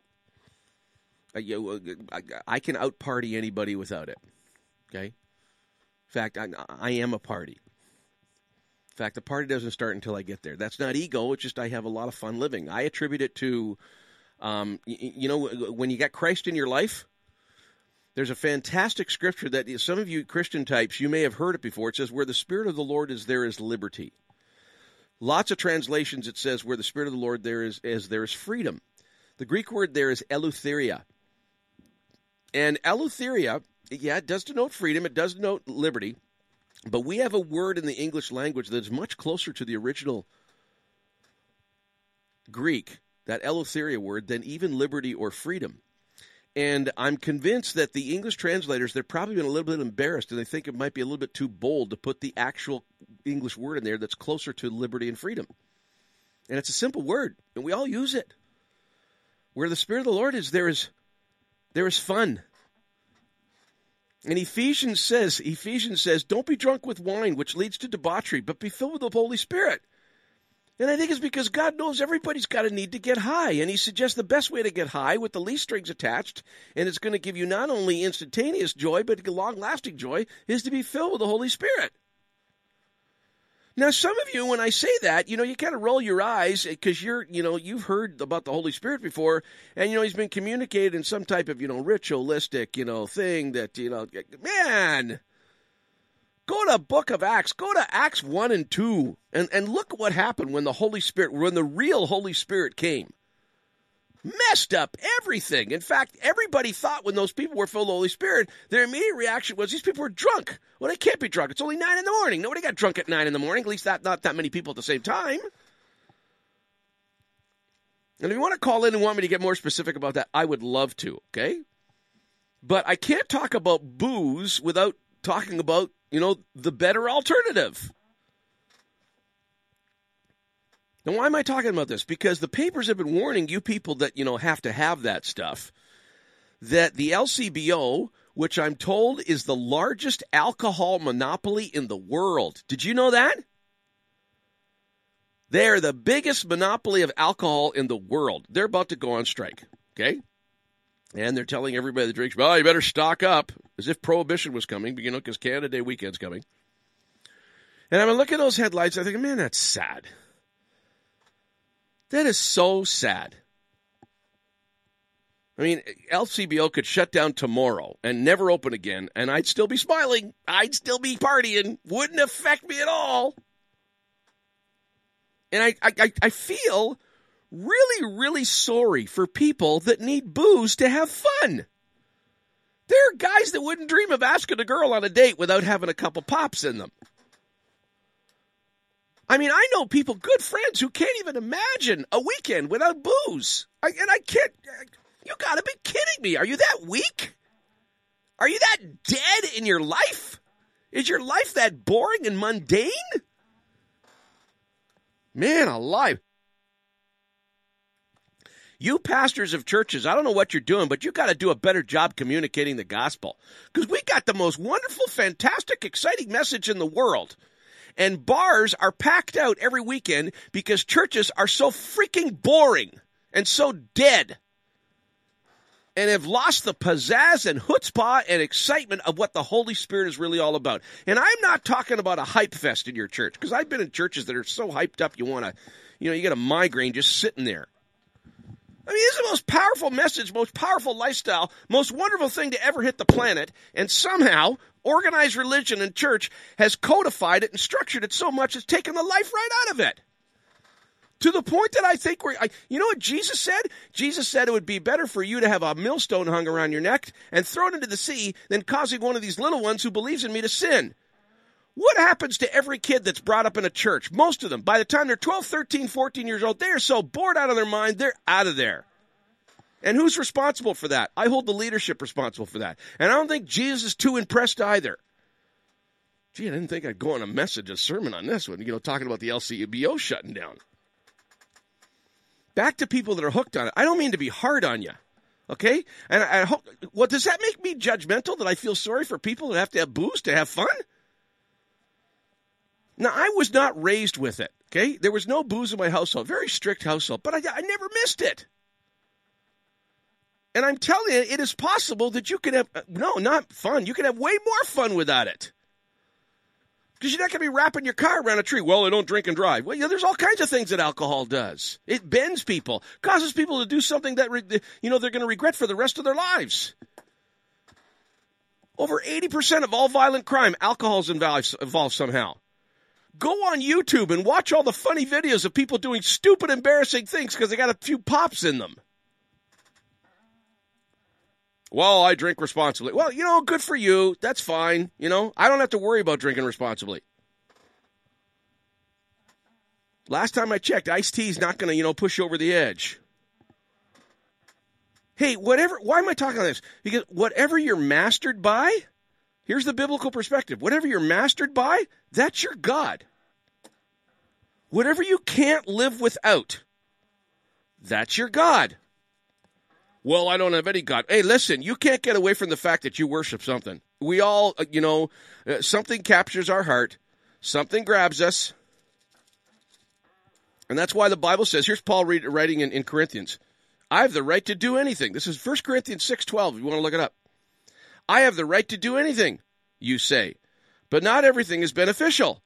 I, I, I can out party anybody without it. Okay? In fact, I, I am a party. In fact, the party doesn't start until I get there. That's not ego. It's just I have a lot of fun living. I attribute it to, um, you know, when you got Christ in your life, there's a fantastic scripture that some of you Christian types, you may have heard it before. It says, Where the Spirit of the Lord is, there is liberty. Lots of translations it says, Where the Spirit of the Lord there is, is there is freedom. The Greek word there is eleutheria. And eleutheria, yeah, it does denote freedom, it does denote liberty, but we have a word in the English language that is much closer to the original Greek, that eleutheria word, than even liberty or freedom. And I'm convinced that the English translators, they're probably been a little bit embarrassed and they think it might be a little bit too bold to put the actual English word in there that's closer to liberty and freedom. And it's a simple word, and we all use it. Where the Spirit of the Lord is, there is there is fun. And Ephesians says, Ephesians says, don't be drunk with wine, which leads to debauchery, but be filled with the Holy Spirit. And I think it's because God knows everybody's got a need to get high. And He suggests the best way to get high with the least strings attached, and it's going to give you not only instantaneous joy, but long lasting joy, is to be filled with the Holy Spirit. Now, some of you, when I say that, you know, you kind of roll your eyes eh, because you're, you know, you've heard about the Holy Spirit before, and you know, He's been communicated in some type of, you know, ritualistic, you know, thing that, you know, eh, man, Go to Book of Acts. Go to Acts 1 and 2 and, and look at what happened when the Holy Spirit, when the real Holy Spirit came. Messed up everything. In fact, everybody thought when those people were filled with the Holy Spirit, their immediate reaction was these people were drunk. Well, they can't be drunk. It's only 9 in the morning. Nobody got drunk at 9 in the morning, at least that, not that many people at the same time. And if you want to call in and want me to get more specific about that, I would love to, okay? But I can't talk about booze without talking about you know, the better alternative. Now, why am I talking about this? Because the papers have been warning you people that, you know, have to have that stuff, that the LCBO, which I'm told is the largest alcohol monopoly in the world. Did you know that? They're the biggest monopoly of alcohol in the world. They're about to go on strike, okay? And they're telling everybody that drinks, well, you better stock up, as if prohibition was coming, but you know, because Canada Day weekend's coming. And I'm looking at those headlines, I think, man, that's sad. That is so sad. I mean, LCBO could shut down tomorrow and never open again, and I'd still be smiling. I'd still be partying. Wouldn't affect me at all. And I, I, I feel really, really sorry for people that need booze to have fun. There are guys that wouldn't dream of asking a girl on a date without having a couple pops in them. I mean, I know people, good friends, who can't even imagine a weekend without booze. I, and I can't. You gotta be kidding me. Are you that weak? Are you that dead in your life? Is your life that boring and mundane? Man alive. You pastors of churches, I don't know what you're doing, but you got to do a better job communicating the gospel. Because we got the most wonderful, fantastic, exciting message in the world. And bars are packed out every weekend because churches are so freaking boring and so dead. and have lost the pizzazz and chutzpah and excitement of what the Holy Spirit is really all about. And I'm not talking about a hype fest in your church because I've been in churches that are so hyped up you want to, you know, you get a migraine just sitting there. I mean, it's the most powerful message, most powerful lifestyle, most wonderful thing to ever hit the planet. And somehow, organized religion and church has codified it and structured it so much it's taken the life right out of it. To the point that I think we're, I, you know what Jesus said? Jesus said it would be better for you to have a millstone hung around your neck and thrown into the sea than causing one of these little ones who believes in me to sin. What happens to every kid that's brought up in a church? Most of them, by the time they're 12, 13, 14 years old, they are so bored out of their mind, they're out of there. And who's responsible for that? I hold the leadership responsible for that. And I don't think Jesus is too impressed either. Gee, I didn't think I'd go on a message, a sermon on this one, you know, talking about the LCBO shutting down. Back to people that are hooked on it. I don't mean to be hard on you. Okay? And I, I hope, what does that make me judgmental that I feel sorry for people that have to have booze to have fun? Now, I was not raised with it. Okay? There was no booze in my household. Very strict household, but I, I never missed it. And I'm telling you, it is possible that you can have, uh, no, not fun. You can have way more fun without it. Because you're not going to be wrapping your car around a tree. Well, I don't drink and drive. Well, you know, there's all kinds of things that alcohol does. It bends people, causes people to do something that, you know, they're going to regret for the rest of their lives. Over 80% of all violent crime, alcohol's involved, involved somehow. Go on YouTube and watch all the funny videos of people doing stupid, embarrassing things because they got a few pops in them. Well, I drink responsibly. Well, you know, good for you. That's fine. You know, I don't have to worry about drinking responsibly. Last time I checked, iced tea is not going to, you know, push you over the edge. Hey, whatever, why am I talking on this? Because whatever you're mastered by, here's the biblical perspective. Whatever you're mastered by, that's your God. Whatever you can't live without, that's your God. Well, I don't have any God. Hey, listen, you can't get away from the fact that you worship something. We all, uh, you know, uh, something captures our heart, something grabs us. And that's why the Bible says, here's Paul writing in, in Corinthians, I have the right to do anything. This is 1 Corinthians 6.12, if you want to look it up. I have the right to do anything, you say, but not everything is beneficial.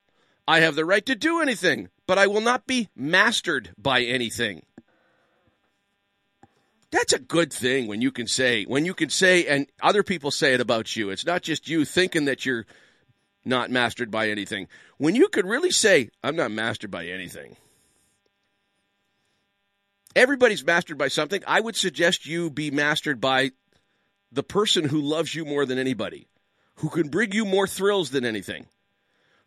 I have the right to do anything, but I will not be mastered by anything. That's a good thing when you can say, when you can say, and other people say it about you. It's not just you thinking that you're not mastered by anything. When you could really say, I'm not mastered by anything. Everybody's mastered by something. I would suggest you be mastered by the person who loves you more than anybody, who can bring you more thrills than anything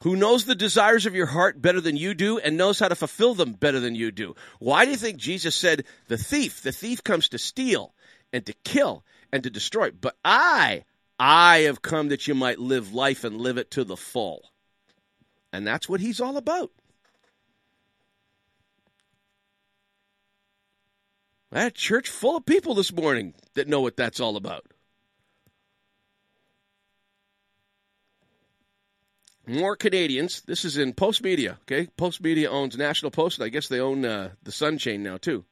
who knows the desires of your heart better than you do and knows how to fulfill them better than you do. Why do you think Jesus said, the thief, the thief comes to steal and to kill and to destroy? But I, I have come that you might live life and live it to the full. And that's what he's all about. I had a church full of people this morning that know what that's all about. More Canadians. This is in Postmedia. Okay, Postmedia owns National Post, and I guess they own uh, the Sun chain now too.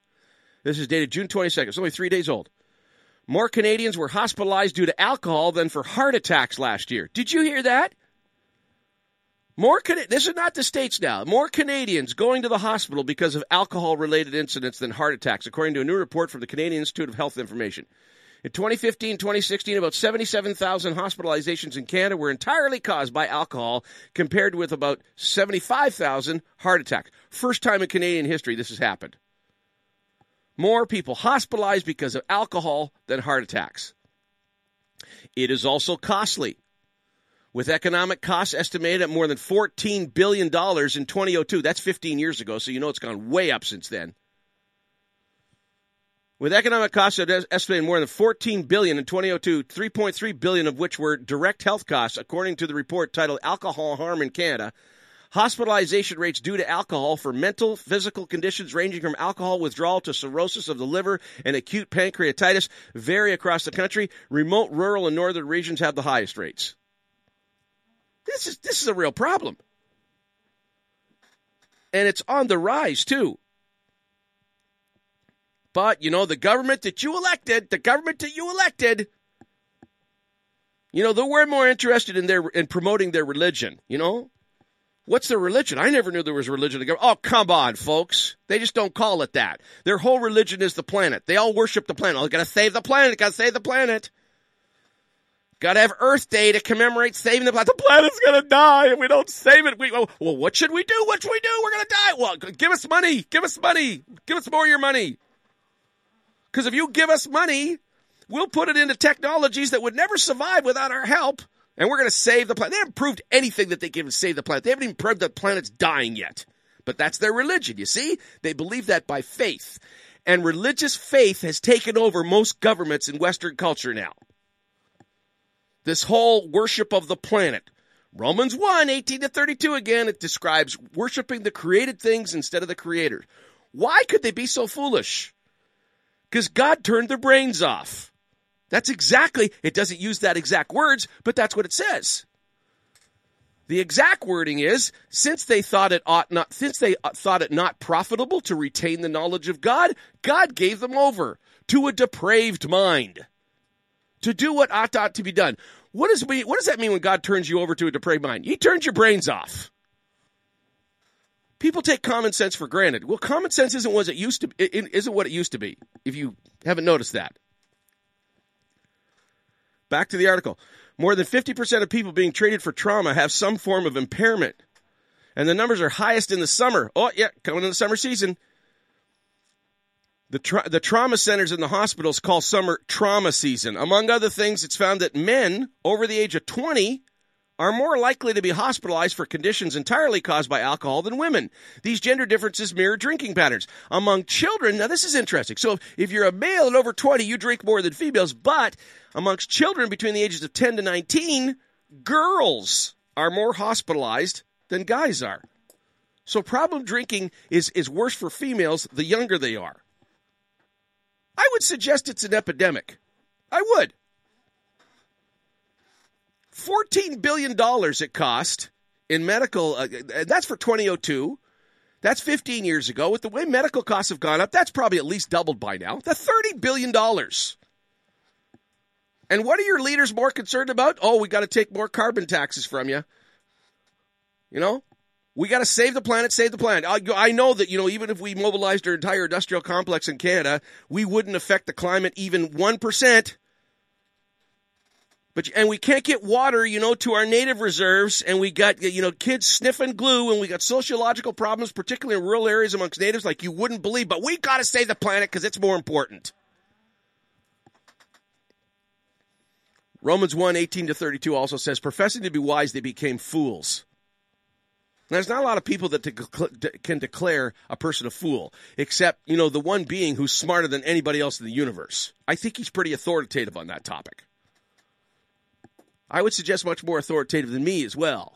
This is dated June 22nd. It's only three days old. More Canadians were hospitalized due to alcohol than for heart attacks last year. Did you hear that? More this is not the states now. More Canadians going to the hospital because of alcohol-related incidents than heart attacks, according to a new report from the Canadian Institute of Health Information. In 2015 2016, about 77,000 hospitalizations in Canada were entirely caused by alcohol, compared with about 75,000 heart attacks. First time in Canadian history this has happened. More people hospitalized because of alcohol than heart attacks. It is also costly, with economic costs estimated at more than $14 billion in 2002. That's 15 years ago, so you know it's gone way up since then with economic costs estimated more than 14 billion in 2002, 3.3 billion of which were direct health costs, according to the report titled "Alcohol Harm in Canada." Hospitalization rates due to alcohol for mental, physical conditions ranging from alcohol withdrawal to cirrhosis of the liver and acute pancreatitis vary across the country. Remote, rural, and northern regions have the highest rates. This is this is a real problem. And it's on the rise too. But, you know, the government that you elected, the government that you elected, you know, they're way more interested in their in promoting their religion, you know? What's their religion? I never knew there was a religion. Oh, come on, folks. They just don't call it that. Their whole religion is the planet. They all worship the planet. Oh, gotta save the planet, gotta save the planet. Gotta have Earth Day to commemorate saving the planet. The planet's gonna die if we don't save it. We, oh, well, what should we do? What should we do? We're gonna die. Well, give us money. Give us money. Give us more of your money. Because if you give us money, we'll put it into technologies that would never survive without our help, and we're going to save the planet. They haven't proved anything that they can save the planet. They haven't even proved that the planet's dying yet. But that's their religion, you see? They believe that by faith. And religious faith has taken over most governments in Western culture now. This whole worship of the planet. Romans 1, 18 to 32 again, it describes worshiping the created things instead of the creator. Why could they be so foolish? Because God turned their brains off. That's exactly, it doesn't use that exact words, but that's what it says. The exact wording is, since they thought it ought not, since they thought it not profitable to retain the knowledge of God, God gave them over to a depraved mind to do what ought, ought to be done. What does, what does that mean when God turns you over to a depraved mind? He turns your brains off. People take common sense for granted. Well, common sense isn't what it used to. It isn't what it used to be. If you haven't noticed that. Back to the article. More than 50% of people being treated for trauma have some form of impairment. And the numbers are highest in the summer. Oh, yeah, coming in the summer season. The, tra- the trauma centers in the hospitals call summer trauma season. Among other things, it's found that men over the age of 20 are more likely to be hospitalized for conditions entirely caused by alcohol than women. These gender differences mirror drinking patterns. Among children, now this is interesting. So if you're a male and over 20, you drink more than females, but amongst children between the ages of 10 to 19, girls are more hospitalized than guys are. So problem drinking is, is worse for females the younger they are. I would suggest it's an epidemic. I would. $14 billion it cost in medical, uh, that's for 2002. That's 15 years ago. With the way medical costs have gone up, that's probably at least doubled by now. The $30 billion. And what are your leaders more concerned about? Oh, we got to take more carbon taxes from you. You know, we got to save the planet, save the planet. I, I, know that, you know, even if we mobilized our entire industrial complex in Canada, we wouldn't affect the climate even 1%. But and we can't get water, you know, to our native reserves, and we got you know kids sniffing glue, and we got sociological problems, particularly in rural areas amongst natives, like you wouldn't believe. But we got to save the planet because it's more important. Romans 1, 18 to 32 also says, professing to be wise, they became fools. Now, there's not a lot of people that can declare a person a fool, except, you know, the one being who's smarter than anybody else in the universe. I think he's pretty authoritative on that topic. I would suggest much more authoritative than me as well.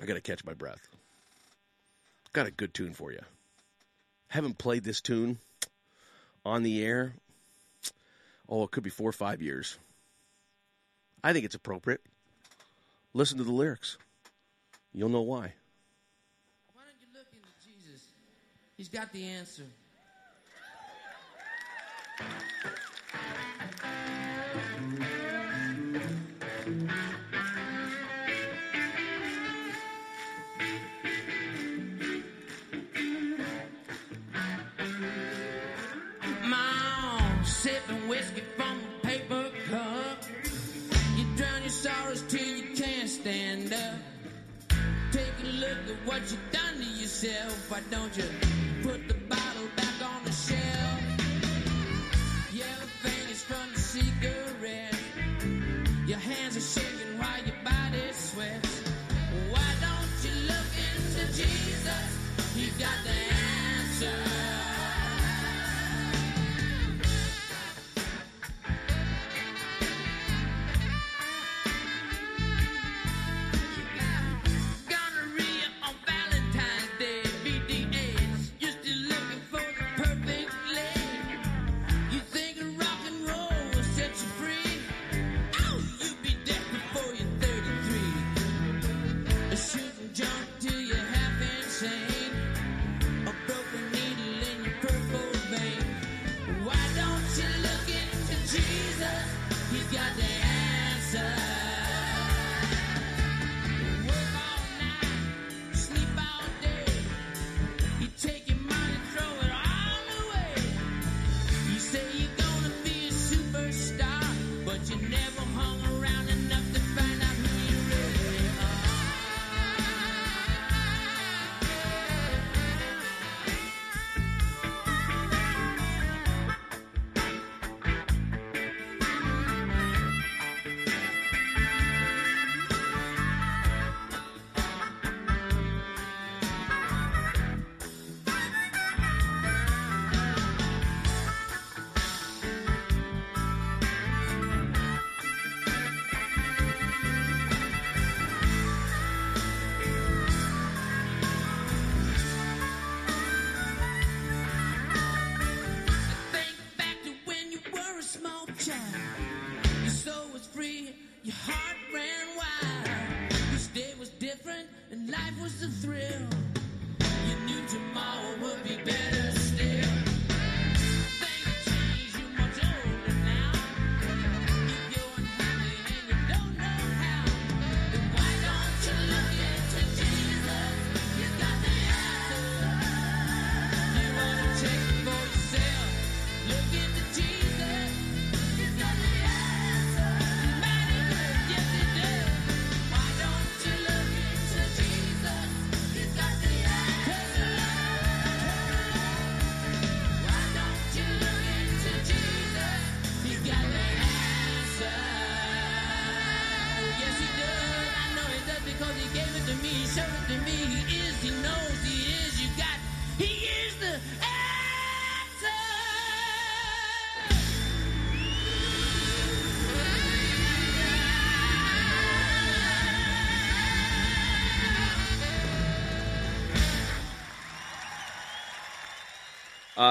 I got to catch my breath. Got a good tune for you. Haven't played this tune on the air. Oh, it could be four or five years. I think it's appropriate. Listen to the lyrics. You'll know why. Why don't you look into Jesus? He's got the answer. Yourself. Why don't you put the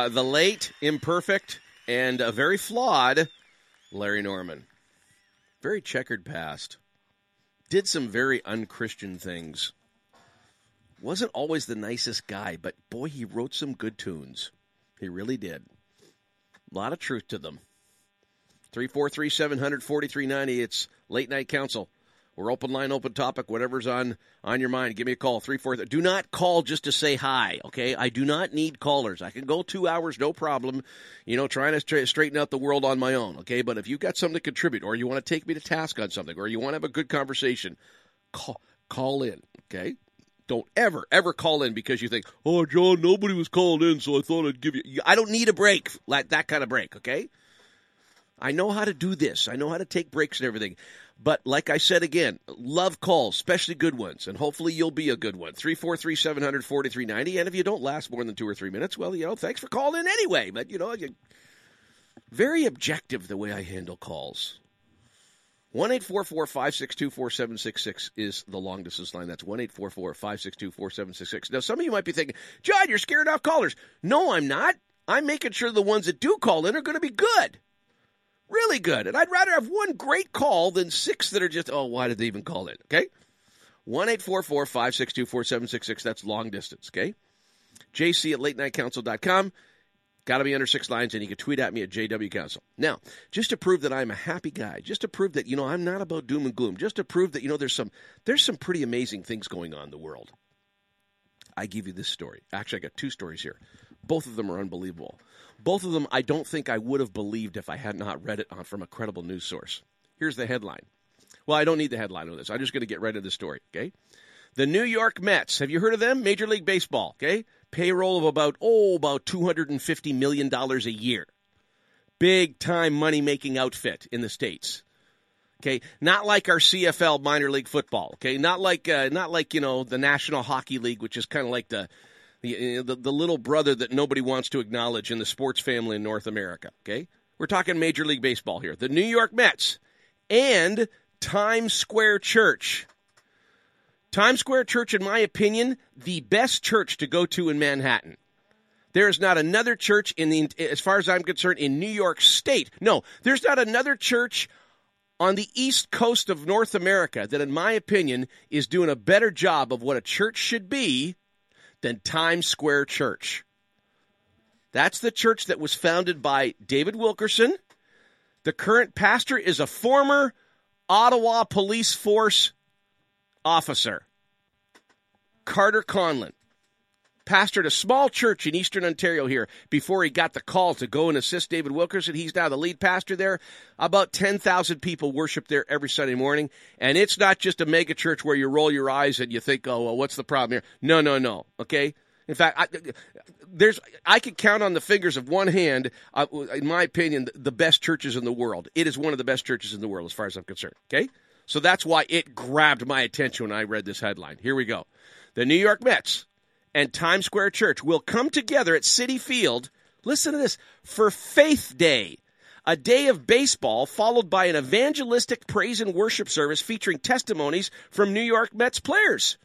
Uh, the late, imperfect, and uh, very flawed Larry Norman. Very checkered past. Did some very unchristian things. Wasn't always the nicest guy, but boy, he wrote some good tunes. He really did. A lot of truth to them. 343 700 4390. It's Late Night Council. We're open line, open topic, whatever's on on your mind. Give me a call. Three four. Do not call just to say hi. Okay, I do not need callers. I can go two hours, no problem. You know, trying to stra- straighten out the world on my own. Okay, but if you've got something to contribute, or you want to take me to task on something, or you want to have a good conversation, call call in. Okay. Don't ever, ever call in because you think, oh, John, nobody was calling in, so I thought I'd give you. I don't need a break, like that kind of break, okay? I know how to do this. I know how to take breaks and everything. But like I said again, love calls, especially good ones, and hopefully you'll be a good one. 343 700 4390. And if you don't last more than two or three minutes, well, you know, thanks for calling in anyway. But, you know, you, very objective the way I handle calls. 1 562 4766 is the long distance line. That's 1 562 4766. Now, some of you might be thinking, John, you're scared off callers. No, I'm not. I'm making sure the ones that do call in are going to be good. Really good. And I'd rather have one great call than six that are just, oh, why did they even call it? Okay? 1 562 4766. That's long distance. Okay? JC at latenightcouncil.com. Got to be under six lines, and you can tweet at me at JW Council. Now, just to prove that I'm a happy guy, just to prove that you know I'm not about doom and gloom, just to prove that you know there's some there's some pretty amazing things going on in the world. I give you this story. Actually, I got two stories here. Both of them are unbelievable. Both of them I don't think I would have believed if I had not read it on from a credible news source. Here's the headline. Well, I don't need the headline on this. I'm just going to get right into the story. Okay. The New York Mets. Have you heard of them? Major League Baseball. Okay payroll of about oh about 250 million dollars a year big time money making outfit in the states okay not like our CFL minor league football okay not like uh, not like you know the National Hockey League which is kind of like the the, uh, the the little brother that nobody wants to acknowledge in the sports family in North America okay we're talking major league baseball here the New York Mets and Times Square Church Times Square Church, in my opinion, the best church to go to in Manhattan. There is not another church in the, as far as I'm concerned, in New York State. No, there's not another church on the east coast of North America that, in my opinion, is doing a better job of what a church should be than Times Square Church. That's the church that was founded by David Wilkerson. The current pastor is a former Ottawa police force officer, Carter Conlon, pastored a small church in eastern Ontario here before he got the call to go and assist David Wilkerson. He's now the lead pastor there. About 10,000 people worship there every Sunday morning. And it's not just a mega church where you roll your eyes and you think, oh, well, what's the problem here? No, no, no. Okay? In fact, I, there's I could count on the fingers of one hand, uh, in my opinion, the best churches in the world. It is one of the best churches in the world, as far as I'm concerned. Okay, so that's why it grabbed my attention when I read this headline. Here we go. The New York Mets and Times Square Church will come together at Citi Field, listen to this, for Faith Day, a day of baseball followed by an evangelistic praise and worship service featuring testimonies from New York Mets players.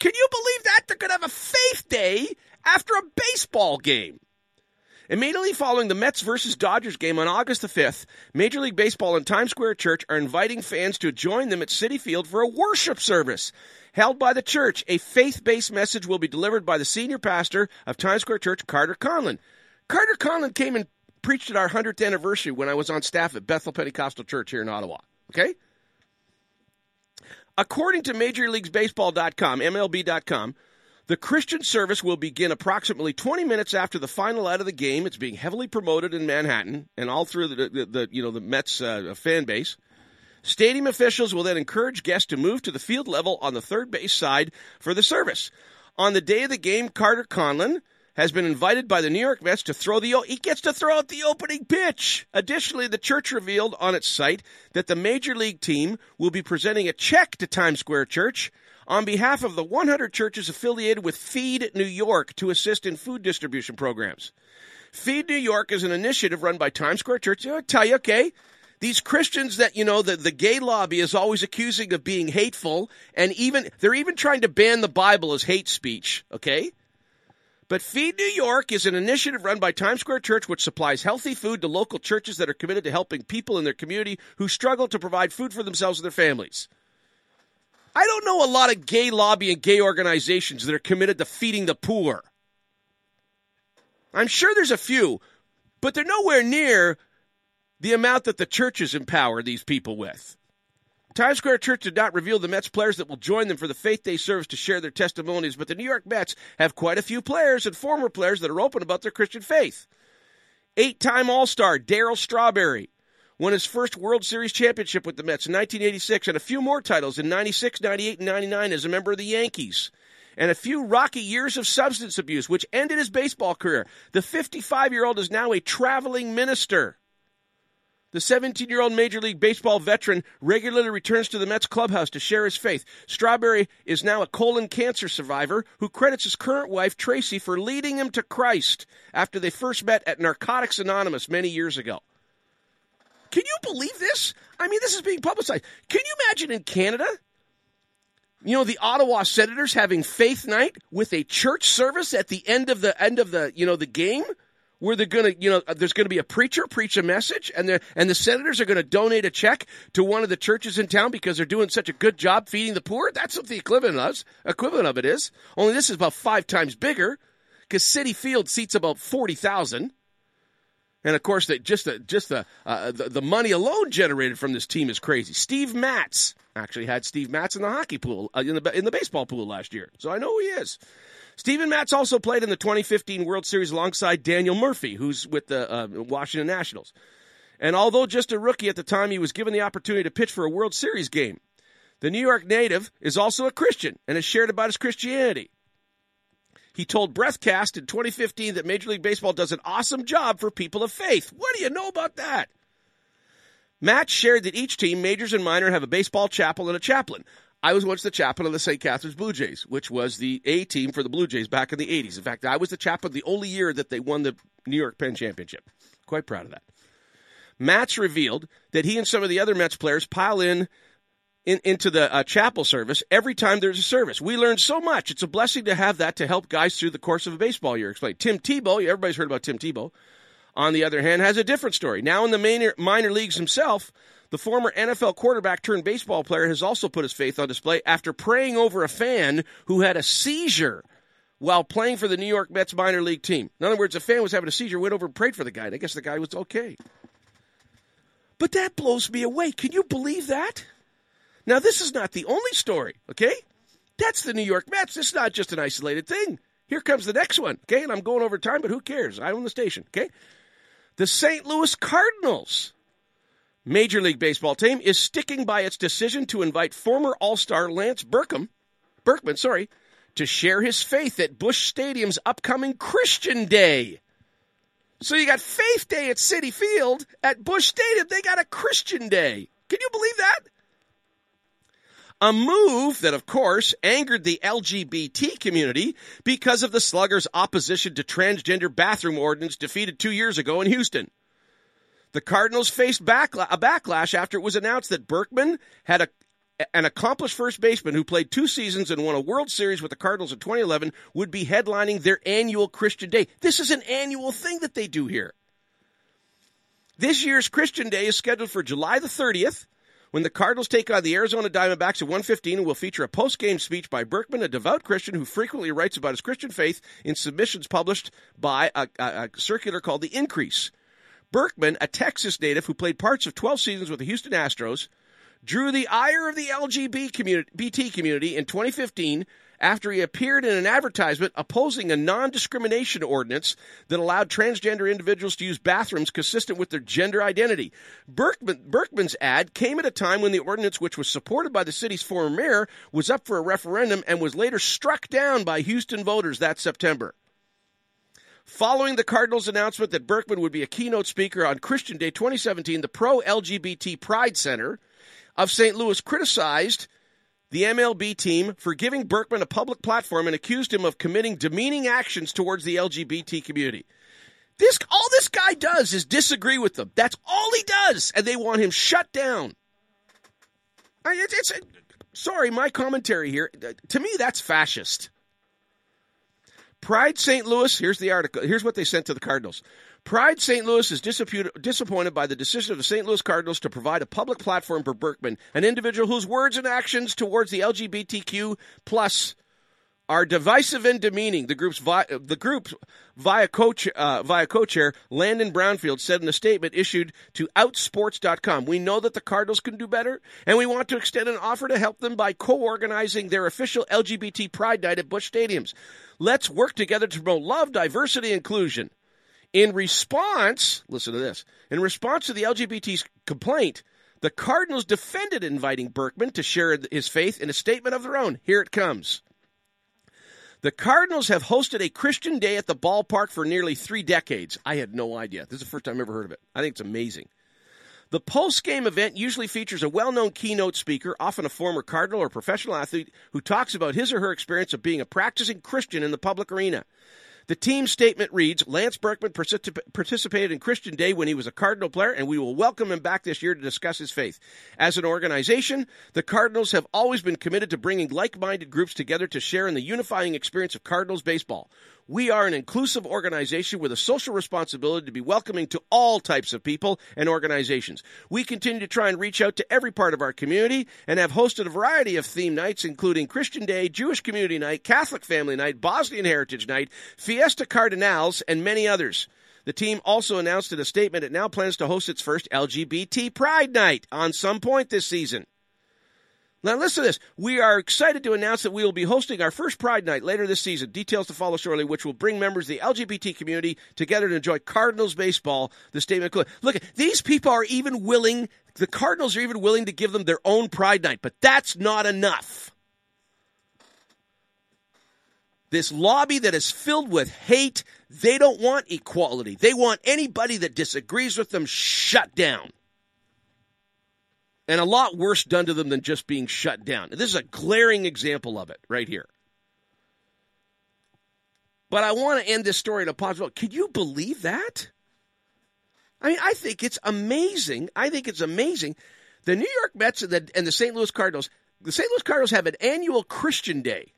Can you believe that? They're going to have a Faith Day after a baseball game. Immediately following the Mets versus Dodgers game on August the 5th, Major League Baseball and Times Square Church are inviting fans to join them at Citi Field for a worship service. Held by the church, a faith based message will be delivered by the senior pastor of Times Square Church, Carter Conlon. Carter Conlon came and preached at our 100th anniversary when I was on staff at Bethel Pentecostal Church here in Ottawa. Okay? According to MajorLeagueBaseball.com, MLB.com, the Christian service will begin approximately 20 minutes after the final out of the game. It's being heavily promoted in Manhattan and all through the, the, the you know the Mets uh, fan base. Stadium officials will then encourage guests to move to the field level on the third base side for the service. On the day of the game, Carter Conlon has been invited by the New York Mets to throw the he gets to throw out the opening pitch. Additionally, the church revealed on its site that the major league team will be presenting a check to Times Square Church on behalf of the 100 churches affiliated with Feed New York to assist in food distribution programs. Feed New York is an initiative run by Times Square Church. I'll tell you, okay, these Christians that, you know, the, the gay lobby is always accusing of being hateful, and even, they're even trying to ban the Bible as hate speech, okay? But Feed New York is an initiative run by Times Square Church which supplies healthy food to local churches that are committed to helping people in their community who struggle to provide food for themselves and their families. I don't know a lot of gay lobby and gay organizations that are committed to feeding the poor. I'm sure there's a few, but they're nowhere near the amount that the churches empower these people with. Times Square Church did not reveal the Mets players that will join them for the Faith Day service to share their testimonies, but the New York Mets have quite a few players and former players that are open about their Christian faith. Eight time All Star Darryl Strawberry, won his first World Series championship with the Mets in 1986 and a few more titles in 96, 98, and 99 as a member of the Yankees. And a few rocky years of substance abuse, which ended his baseball career. The 55 year old is now a traveling minister. The 17 year old Major League Baseball veteran regularly returns to the Mets clubhouse to share his faith. Strawberry is now a colon cancer survivor who credits his current wife, Tracy, for leading him to Christ after they first met at Narcotics Anonymous many years ago. Can you believe this? I mean, this is being publicized. Can you imagine in Canada? You know, the Ottawa Senators having faith night with a church service at the end of the end of the, you know, the game where they're going to, you know, uh, there's going to be a preacher preach a message and the and the senators are going to donate a check to one of the churches in town because they're doing such a good job feeding the poor. That's what the equivalent of equivalent of it is. Only this is about 5 times bigger cuz Citi Field seats about 40,000. And of course, that just the just the, uh, the, the money alone generated from this team is crazy. Steve Matz actually had Steve Matz in the hockey pool uh, in the in the baseball pool last year, so I know who he is. Steven Matz also played in the 2015 World Series alongside Daniel Murphy, who's with the uh, Washington Nationals. And although just a rookie at the time, he was given the opportunity to pitch for a World Series game. The New York native is also a Christian and has shared about his Christianity. He told BreatheCast in 2015 that Major League Baseball does an awesome job for people of faith. What do you know about that? Matt shared that each team, majors and minor, have a baseball chapel and a chaplain. I was once the chaplain of the St. Catharines Blue Jays, which was the A team for the Blue Jays back in the 80s. In fact, I was the chaplain the only year that they won the New York Penn Championship. Quite proud of that. Matz revealed that he and some of the other Mets players pile in in, into the uh, chapel service every time there's a service. We learn so much. It's a blessing to have that to help guys through the course of a baseball year. Explain. Tim Tebow, everybody's heard about Tim Tebow, on the other hand, has a different story. Now in the minor, minor leagues himself, the former NFL quarterback turned baseball player has also put his faith on display after praying over a fan who had a seizure while playing for the New York Mets minor league team. In other words, a fan was having a seizure, went over and prayed for the guy, and I guess the guy was okay. But that blows me away. Can you believe that? Now, this is not the only story, okay? That's the New York Mets. This is not just an isolated thing. Here comes the next one, okay? And I'm going over time, but who cares? I own the station, okay? The St. Louis Cardinals Major League Baseball team is sticking by its decision to invite former All-Star Lance Berkman, Berkman, sorry, to share his faith at Busch Stadium's upcoming Christian Day. So you got Faith Day at Citi Field at Busch Stadium. They got a Christian Day. Can you believe that? A move that, of course, angered the LGBT community because of the Sluggers' opposition to transgender bathroom ordinance defeated two years ago in Houston. The Cardinals faced backla- a backlash after it was announced that Berkman had a an accomplished first baseman who played two seasons and won a World Series with the Cardinals in 2011 would be headlining their annual Christian Day. This is an annual thing that they do here. This year's Christian Day is scheduled for July the 30th when the Cardinals take on the Arizona Diamondbacks at 115 and will feature a post-game speech by Berkman, a devout Christian who frequently writes about his Christian faith in submissions published by a, a, a circular called The Increase. Berkman, a Texas native who played parts of 12 seasons with the Houston Astros, drew the ire of the LGBT community, community in 2015 after he appeared in an advertisement opposing a non discrimination ordinance that allowed transgender individuals to use bathrooms consistent with their gender identity. Berkman, Berkman's ad came at a time when the ordinance, which was supported by the city's former mayor, was up for a referendum and was later struck down by Houston voters that September. Following the Cardinals' announcement that Berkman would be a keynote speaker on Christian Day 2017, the pro LGBT Pride Center of St. Louis criticized the MLB team for giving Berkman a public platform and accused him of committing demeaning actions towards the LGBT community. This all this guy does is disagree with them. That's all he does, and they want him shut down. I, it's, it's sorry, my commentary here. Uh, to me, that's fascist. Pride St. Louis. Here's the article. Here's what they sent to the Cardinals. Pride St. Louis is disappointed by the decision of the St. Louis Cardinals to provide a public platform for Berkman, an individual whose words and actions towards the LGBTQ plus are divisive and demeaning. The group's vi- the group via coach uh, via co-chair Landon Brownfield said in a statement issued to Outsports.com, "We know that the Cardinals can do better, and we want to extend an offer to help them by co-organizing their official LGBT Pride Night at Busch Stadiums. Let's work together to promote love, diversity, inclusion." In response, listen to this. In response to the LGBT's complaint, the Cardinals defended inviting Berkman to share his faith in a statement of their own. Here it comes. The Cardinals have hosted a Christian Day at the ballpark for nearly three decades. I had no idea. This is the first time I've ever heard of it. I think it's amazing. The post game event usually features a well known keynote speaker, often a former Cardinal or professional athlete, who talks about his or her experience of being a practicing Christian in the public arena. The team statement reads Lance Berkman participated in Christian Day when he was a Cardinal player, and we will welcome him back this year to discuss his faith. As an organization, the Cardinals have always been committed to bringing like minded groups together to share in the unifying experience of Cardinals baseball. We are an inclusive organization with a social responsibility to be welcoming to all types of people and organizations. We continue to try and reach out to every part of our community and have hosted a variety of theme nights, including Christian Day, Jewish Community Night, Catholic Family Night, Bosnian Heritage Night, Fiesta Cardinals, and many others. The team also announced in a statement it now plans to host its first LGBT Pride Night on some point this season. Now, listen to this. We are excited to announce that we will be hosting our first Pride Night later this season. Details to follow shortly, which will bring members of the LGBT community together to enjoy Cardinals baseball. The statement. Look, these people are even willing, the Cardinals are even willing to give them their own Pride Night, but that's not enough. This lobby that is filled with hate, they don't want equality. They want anybody that disagrees with them shut down and a lot worse done to them than just being shut down. This is a glaring example of it right here. But I want to end this story in a positive. Can you believe that? I mean, I think it's amazing. I think it's amazing. The New York Mets and the, and the St. Louis Cardinals, the St. Louis Cardinals have an annual Christian Day.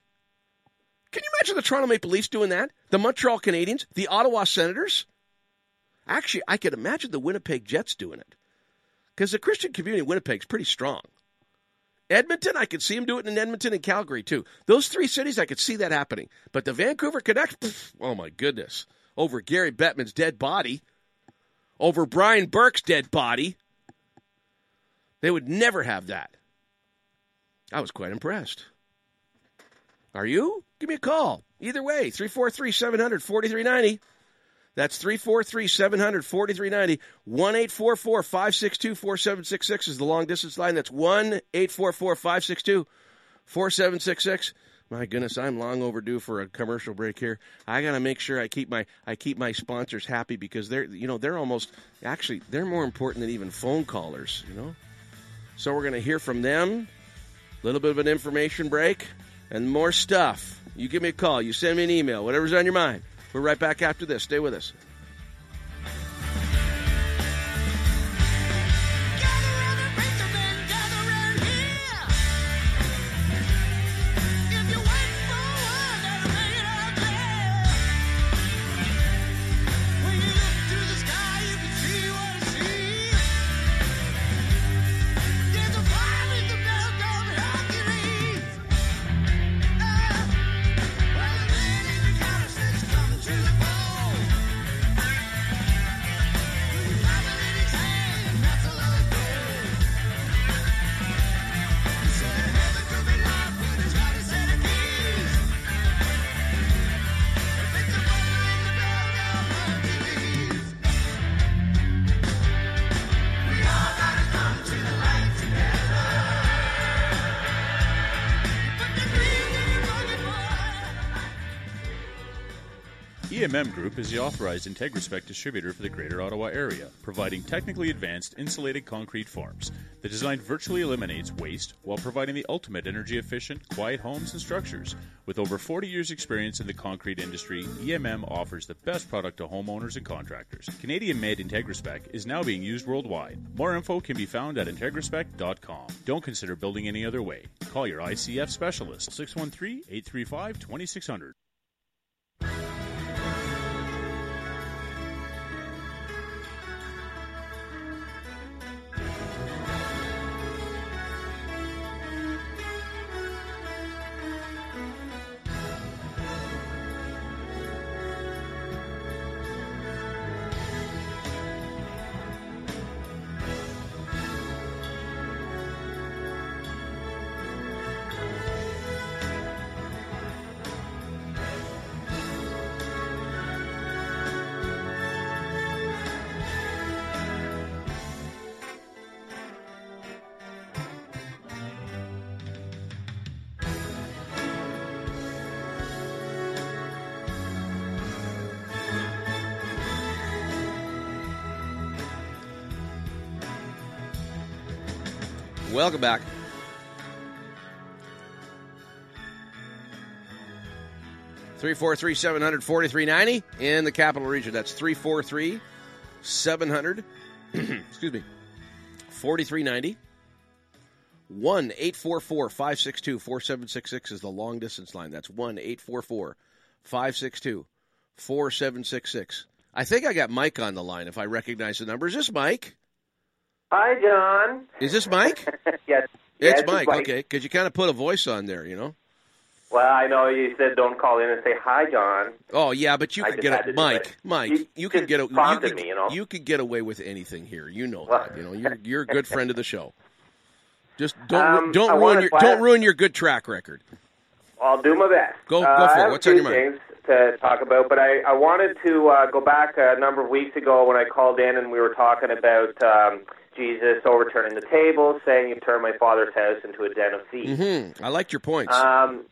Can you imagine the Toronto Maple Leafs doing that? The Montreal Canadiens, the Ottawa Senators? Actually, I could imagine the Winnipeg Jets doing it because the Christian community in Winnipeg is pretty strong. Edmonton, I could see him do it in Edmonton and Calgary too. Those three cities, I could see that happening. But the Vancouver Canucks, oh my goodness, over Gary Bettman's dead body, over Brian Burke's dead body, they would never have that. I was quite impressed. Are you? Give me a call. Either way, 343 700 4390. That's 343 700 4390. 1 844 562 4766 is the long distance line. That's 1 844 562 4766. My goodness, I'm long overdue for a commercial break here. I got to make sure I keep my I keep my sponsors happy because they're you know they're almost actually they're more important than even phone callers. You know, so we're going to hear from them. A little bit of an information break and more stuff. You give me a call. You send me an email. Whatever's on your mind. We're right back after this. Stay with us. EMM Group is the authorized IntegraSpec distributor for the Greater Ottawa area, providing technically advanced insulated concrete forms. The design virtually eliminates waste while providing the ultimate energy efficient, quiet homes and structures. With over 40 years' experience in the concrete industry, EMM offers the best product to homeowners and contractors. Canadian made IntegraSpec is now being used worldwide. More info can be found at IntegraSpec.com. Don't consider building any other way. Call your ICF specialist 613 835 2600. Welcome back. Three four three seven hundred forty three ninety in the capital region. That's three four three seven hundred. *clears throat* Excuse me, forty three ninety. One eight four four five six two four seven six six is the long distance line. That's one eight four four five six two four seven six six. I think I got Mike on the line. If I recognize the number, is this Mike? Hi, John. Is this Mike? *laughs* yes. It's Mike. Mike. Okay, because you kind of put a voice on there, you know. Well, I know you said don't call in and say hi, John. Oh yeah, but you I can get a Mike. Mike, You you, can get a you can, me, you know. you can get away with anything here. You know Well- that. You know you're you're a good *laughs* friend of the show. Just don't Um, don't I ruin your don't ruin your good track record. I'll do my best. Go- go Uh, for it. What's on your mind? things to talk about, but I, I wanted to uh, go back a number of weeks ago when I called in and we were talking about um, Jesus overturning the table, saying, "You turned my father's house into a den of thieves." hmm I liked your points. Um,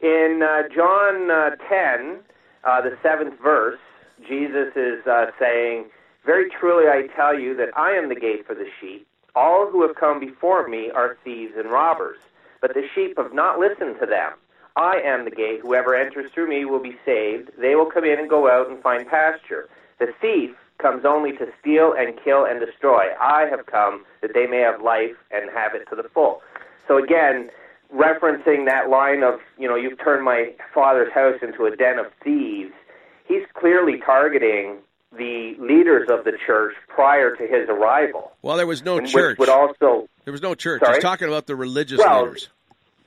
in uh, John uh, 10, uh, the seventh verse, Jesus is uh, saying, Very truly I tell you that I am the gate for the sheep. All who have come before me are thieves and robbers, but the sheep have not listened to them. I am the gate. Whoever enters through me will be saved. They will come in and go out and find pasture. The thief comes only to steal and kill and destroy. I have come that they may have life and have it to the full. So again, referencing that line of, you know, you've turned my father's house into a den of thieves, he's clearly targeting the leaders of the church prior to his arrival. well, there was no church. Would also, there was no church. Sorry? He's talking about the religious Well, leaders.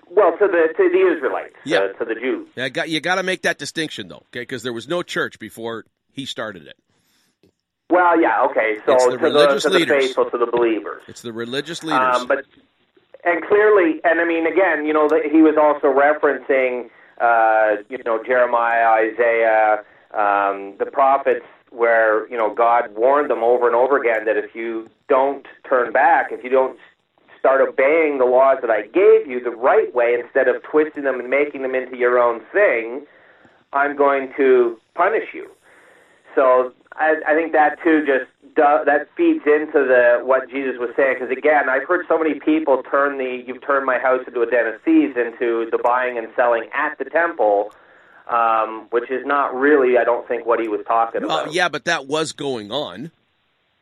well, to the to the Israelites, Yeah. uh, to the Jews. Yeah, you got to make that distinction though, okay? Because there was no church before he started it. Well, yeah, okay. So It's the to religious the, to the faithful, to the believers. It's the religious leaders. Um, but and clearly, and I mean, again, you know, he was also referencing, uh, you know, Jeremiah, Isaiah, um, the prophets, where you know God warned them over and over again that if you don't turn back, if you don't start obeying the laws that I gave you the right way instead of twisting them and making them into your own thing, I'm going to punish you. So I, I think that too just do, that feeds into the what Jesus was saying. Because again, I've heard so many people turn the "you've turned my house into a den of thieves" into the buying and selling at the temple, um, which is not really, I don't think, what he was talking well, about. yeah, but that was going on.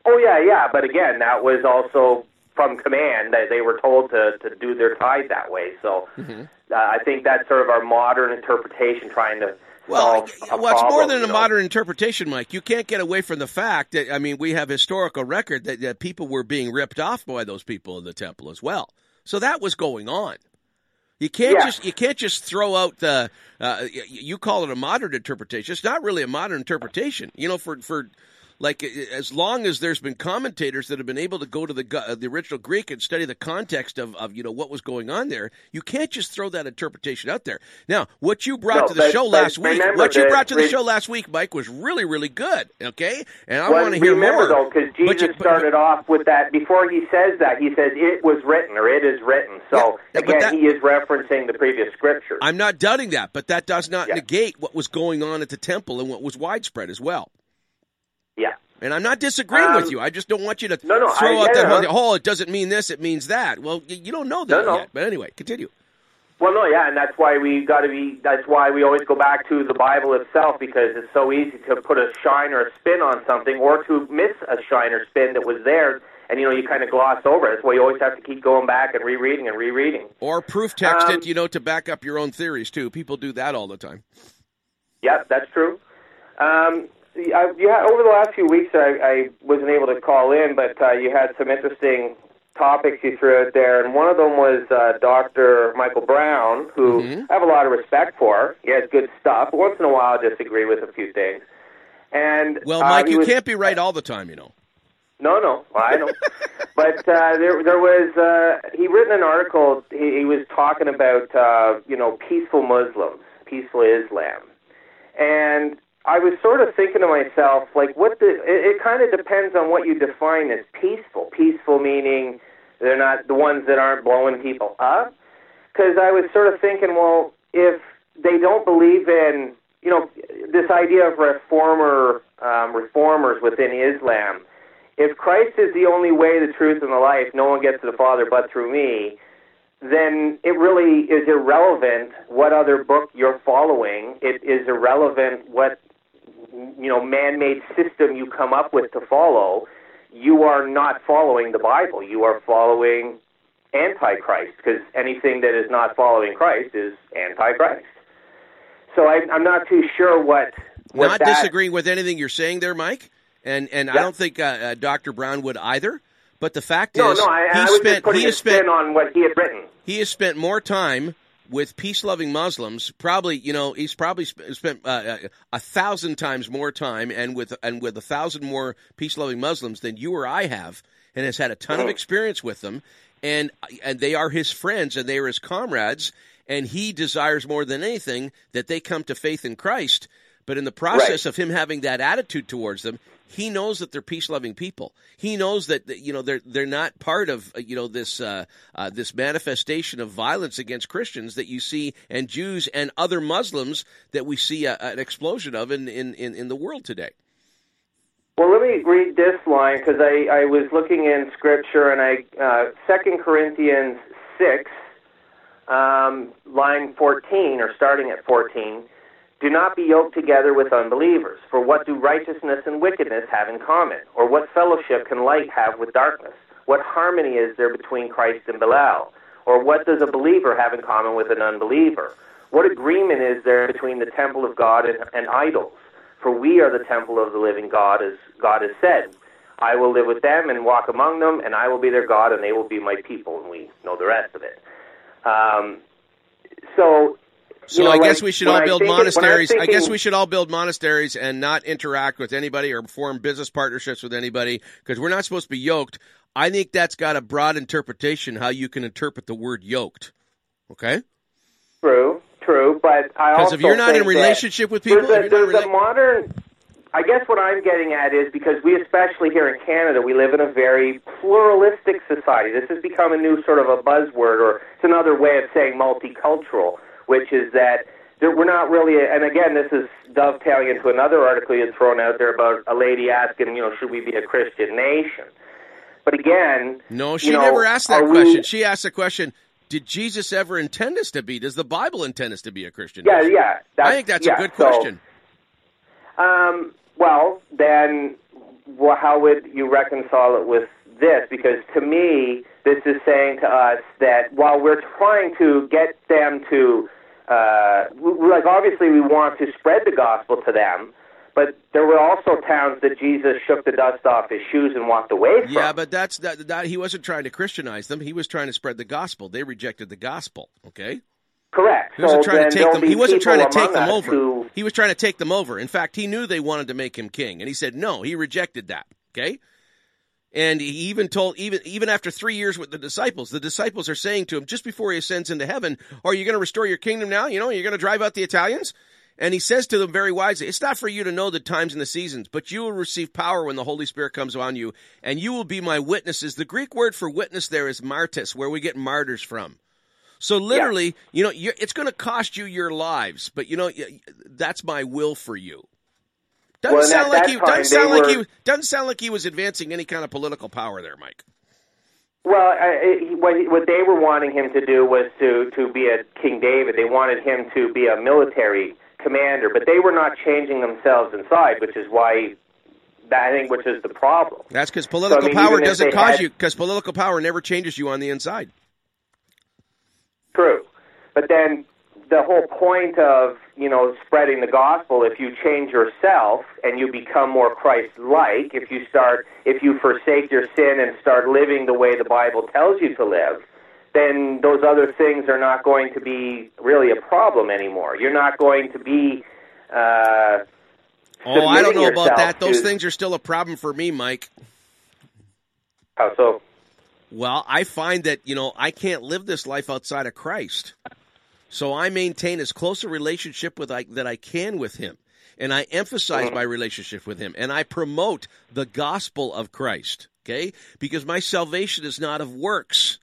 Oh yeah, yeah. But again, that was also from command that they were told to to do their tithe that way. So Mm-hmm. uh, I think that's sort of our modern interpretation, trying to Well, well, it's more than a modern interpretation, Mike. You can't get away from the fact that I mean we have historical record that, that people were being ripped off by those people in the temple as well. So that was going on. You can't Yeah. just you can't just throw out the uh, you call it a modern interpretation. It's not really a modern interpretation. You know, for for like as long as there's been commentators that have been able to go to the uh, the original Greek and study the context of, of you know what was going on there, you can't just throw that interpretation out there. Now, what you brought No, to the but- show but last week, what you brought to the re- show last week, Mike, was really really good. Okay, and I Well, want to hear remember more. though, because But Jesus you- but- started off with that. Before he says that, he says it was written or it is written. So Yeah, again, that- he is referencing the previous scriptures. I'm not doubting that, but that does not negate what was going on at the temple and what was widespread as well. Yeah. And I'm not disagreeing Um, with you. I just don't want you to No, no, throw I out get that it. whole, oh, it doesn't mean this, it means that. Well, you don't know that No, no. yet. But anyway, continue. Well, no, yeah, and that's why we got to be. That's why we always go back to the Bible itself because it's so easy to put a shine or a spin on something, or to miss a shine or spin that was there, and you know you kind of gloss over it. That's why you always have to keep going back and rereading and rereading. Or proof text Um, it, you know, to back up your own theories, too. People do that all the time. Yeah, that's true. Um, I, you had, over the last few weeks, I, I wasn't able to call in, but uh, you had some interesting topics you threw out there, and one of them was uh, Dr. Michael Brown, who I have a lot of respect for. He has good stuff. Once in a while, I disagree with a few things. And Well, uh, Mike, he you was- can't be right all the time, you know. no, no, I know. *laughs* but uh, there, there was uh, he written an article. He, he was talking about uh, you know peaceful Muslims, peaceful Islam, and I was sort of thinking to myself, like, what the? It, it kind of depends on what you define as peaceful. Peaceful meaning they're not the ones that aren't blowing people up. Because I was sort of thinking, well, if they don't believe in, you know, this idea of reformer um, reformers within Islam if Christ is the only way, the truth, and the life, no one gets to the Father but through me, then it really is irrelevant what other book you're following. It is irrelevant what you know man-made system you come up with to follow. You are not following the Bible. You are following Antichrist because anything that is not following Christ is Antichrist. So I, I'm not too sure what. what Not that, disagreeing with anything you're saying there, Mike. And and I don't think uh, uh, Dr. Brown would either. But the fact No, is, no, I, he I spent he has spent on what he had written. he has spent more time with peace-loving Muslims. Probably, you know, he's probably sp- spent uh, a thousand times more time, and with and with a thousand more peace-loving Muslims than you or I have, and has had a ton of experience with them. And and they are his friends, and they are his comrades. And he desires more than anything that they come to faith in Christ. But in the process of him having that attitude towards them, he knows that they're peace-loving people. He knows that that, you know they're they're not part of uh, you know this uh, uh, this manifestation of violence against Christians that you see and Jews and other Muslims that we see a, an explosion of in, in, in, in the world today. Well, let me read this line because I, I was looking in Scripture and I uh, Second Corinthians six, um, line fourteen or starting at fourteen. Do not be yoked together with unbelievers. For what do righteousness and wickedness have in common? Or what fellowship can light have with darkness? What harmony is there between Christ and Belial? Or what does a believer have in common with an unbeliever? What agreement is there between the temple of God and, and idols? For we are the temple of the living God, as God has said. I will live with them and walk among them, and I will be their God, and they will be my people. And we know the rest of it. Um, so, So you know, I guess like, we should all build think it- I'm monasteries. I guess we should all build monasteries and not interact with anybody or form business partnerships with anybody because we're not supposed to be yoked. I think that's got a broad interpretation how you can interpret the word yoked. Okay? True, true, but I Because also if you're not in relationship with people, there's, a, there's a modern. I guess what I'm getting at is because we, especially here in Canada, we live in a very pluralistic society. This has become a new sort of a buzzword, or it's another way of saying multicultural, which is that there, we're not really. And again, this is dovetailing into another article you had thrown out there about a lady asking, you know, should we be a Christian nation? But again, No, she you know, never asked that question. We, She asked the question, did Jesus ever intend us to be? Does the Bible intend us to be a Christian? Yeah, nation? yeah. I think that's yeah, a good so- question. Um, well, then well, how would you reconcile it with this? Because to me, this is saying to us that while we're trying to get them to, uh, like obviously we want to spread the gospel to them, but there were also towns that Jesus shook the dust off his shoes and walked away from. Yeah, but that's that, that. He wasn't trying to Christianize them. He was trying to spread the gospel. They rejected the gospel. Okay. Correct. He wasn't so trying to take them. He wasn't trying to take them over. Who... He was trying to take them over. In fact, he knew they wanted to make him king, and he said no. He rejected that. Okay. And he even told, even even after three years with the disciples, the disciples are saying to him just before he ascends into heaven, "Are you going to restore your kingdom now? You know, you're going to drive out the Italians." And he says to them very wisely, "It's not for you to know the times and the seasons, but you will receive power when the Holy Spirit comes on you, and you will be my witnesses." The Greek word for witness there is martyrs, where we get martyrs from. So literally, yeah. you know, it's going to cost you your lives, but you know, that's my will for you. Doesn't well, sound like he doesn't sound like were, he doesn't sound like he was advancing any kind of political power there, Mike. Well, I, what what they were wanting him to do was to to be a King David. They wanted him to be a military commander, but they were not changing themselves inside, which is why that I think which is the problem. That's because political so, I mean, power doesn't cause had, you because political power never changes you on the inside. True, but then the whole point of you know spreading the gospel if you change yourself and you become more christ-like if you start if you forsake your sin and start living the way the bible tells you to live then those other things are not going to be really a problem anymore. You're not going to be uh oh i don't know about that. to... those things are still a problem for me mike. How so? Well i find that you know i can't live this life outside of christ so I maintain as close a relationship with I, that I can with him. And I emphasize my relationship with him. And I promote the gospel of Christ. Okay? Because my salvation is not of works.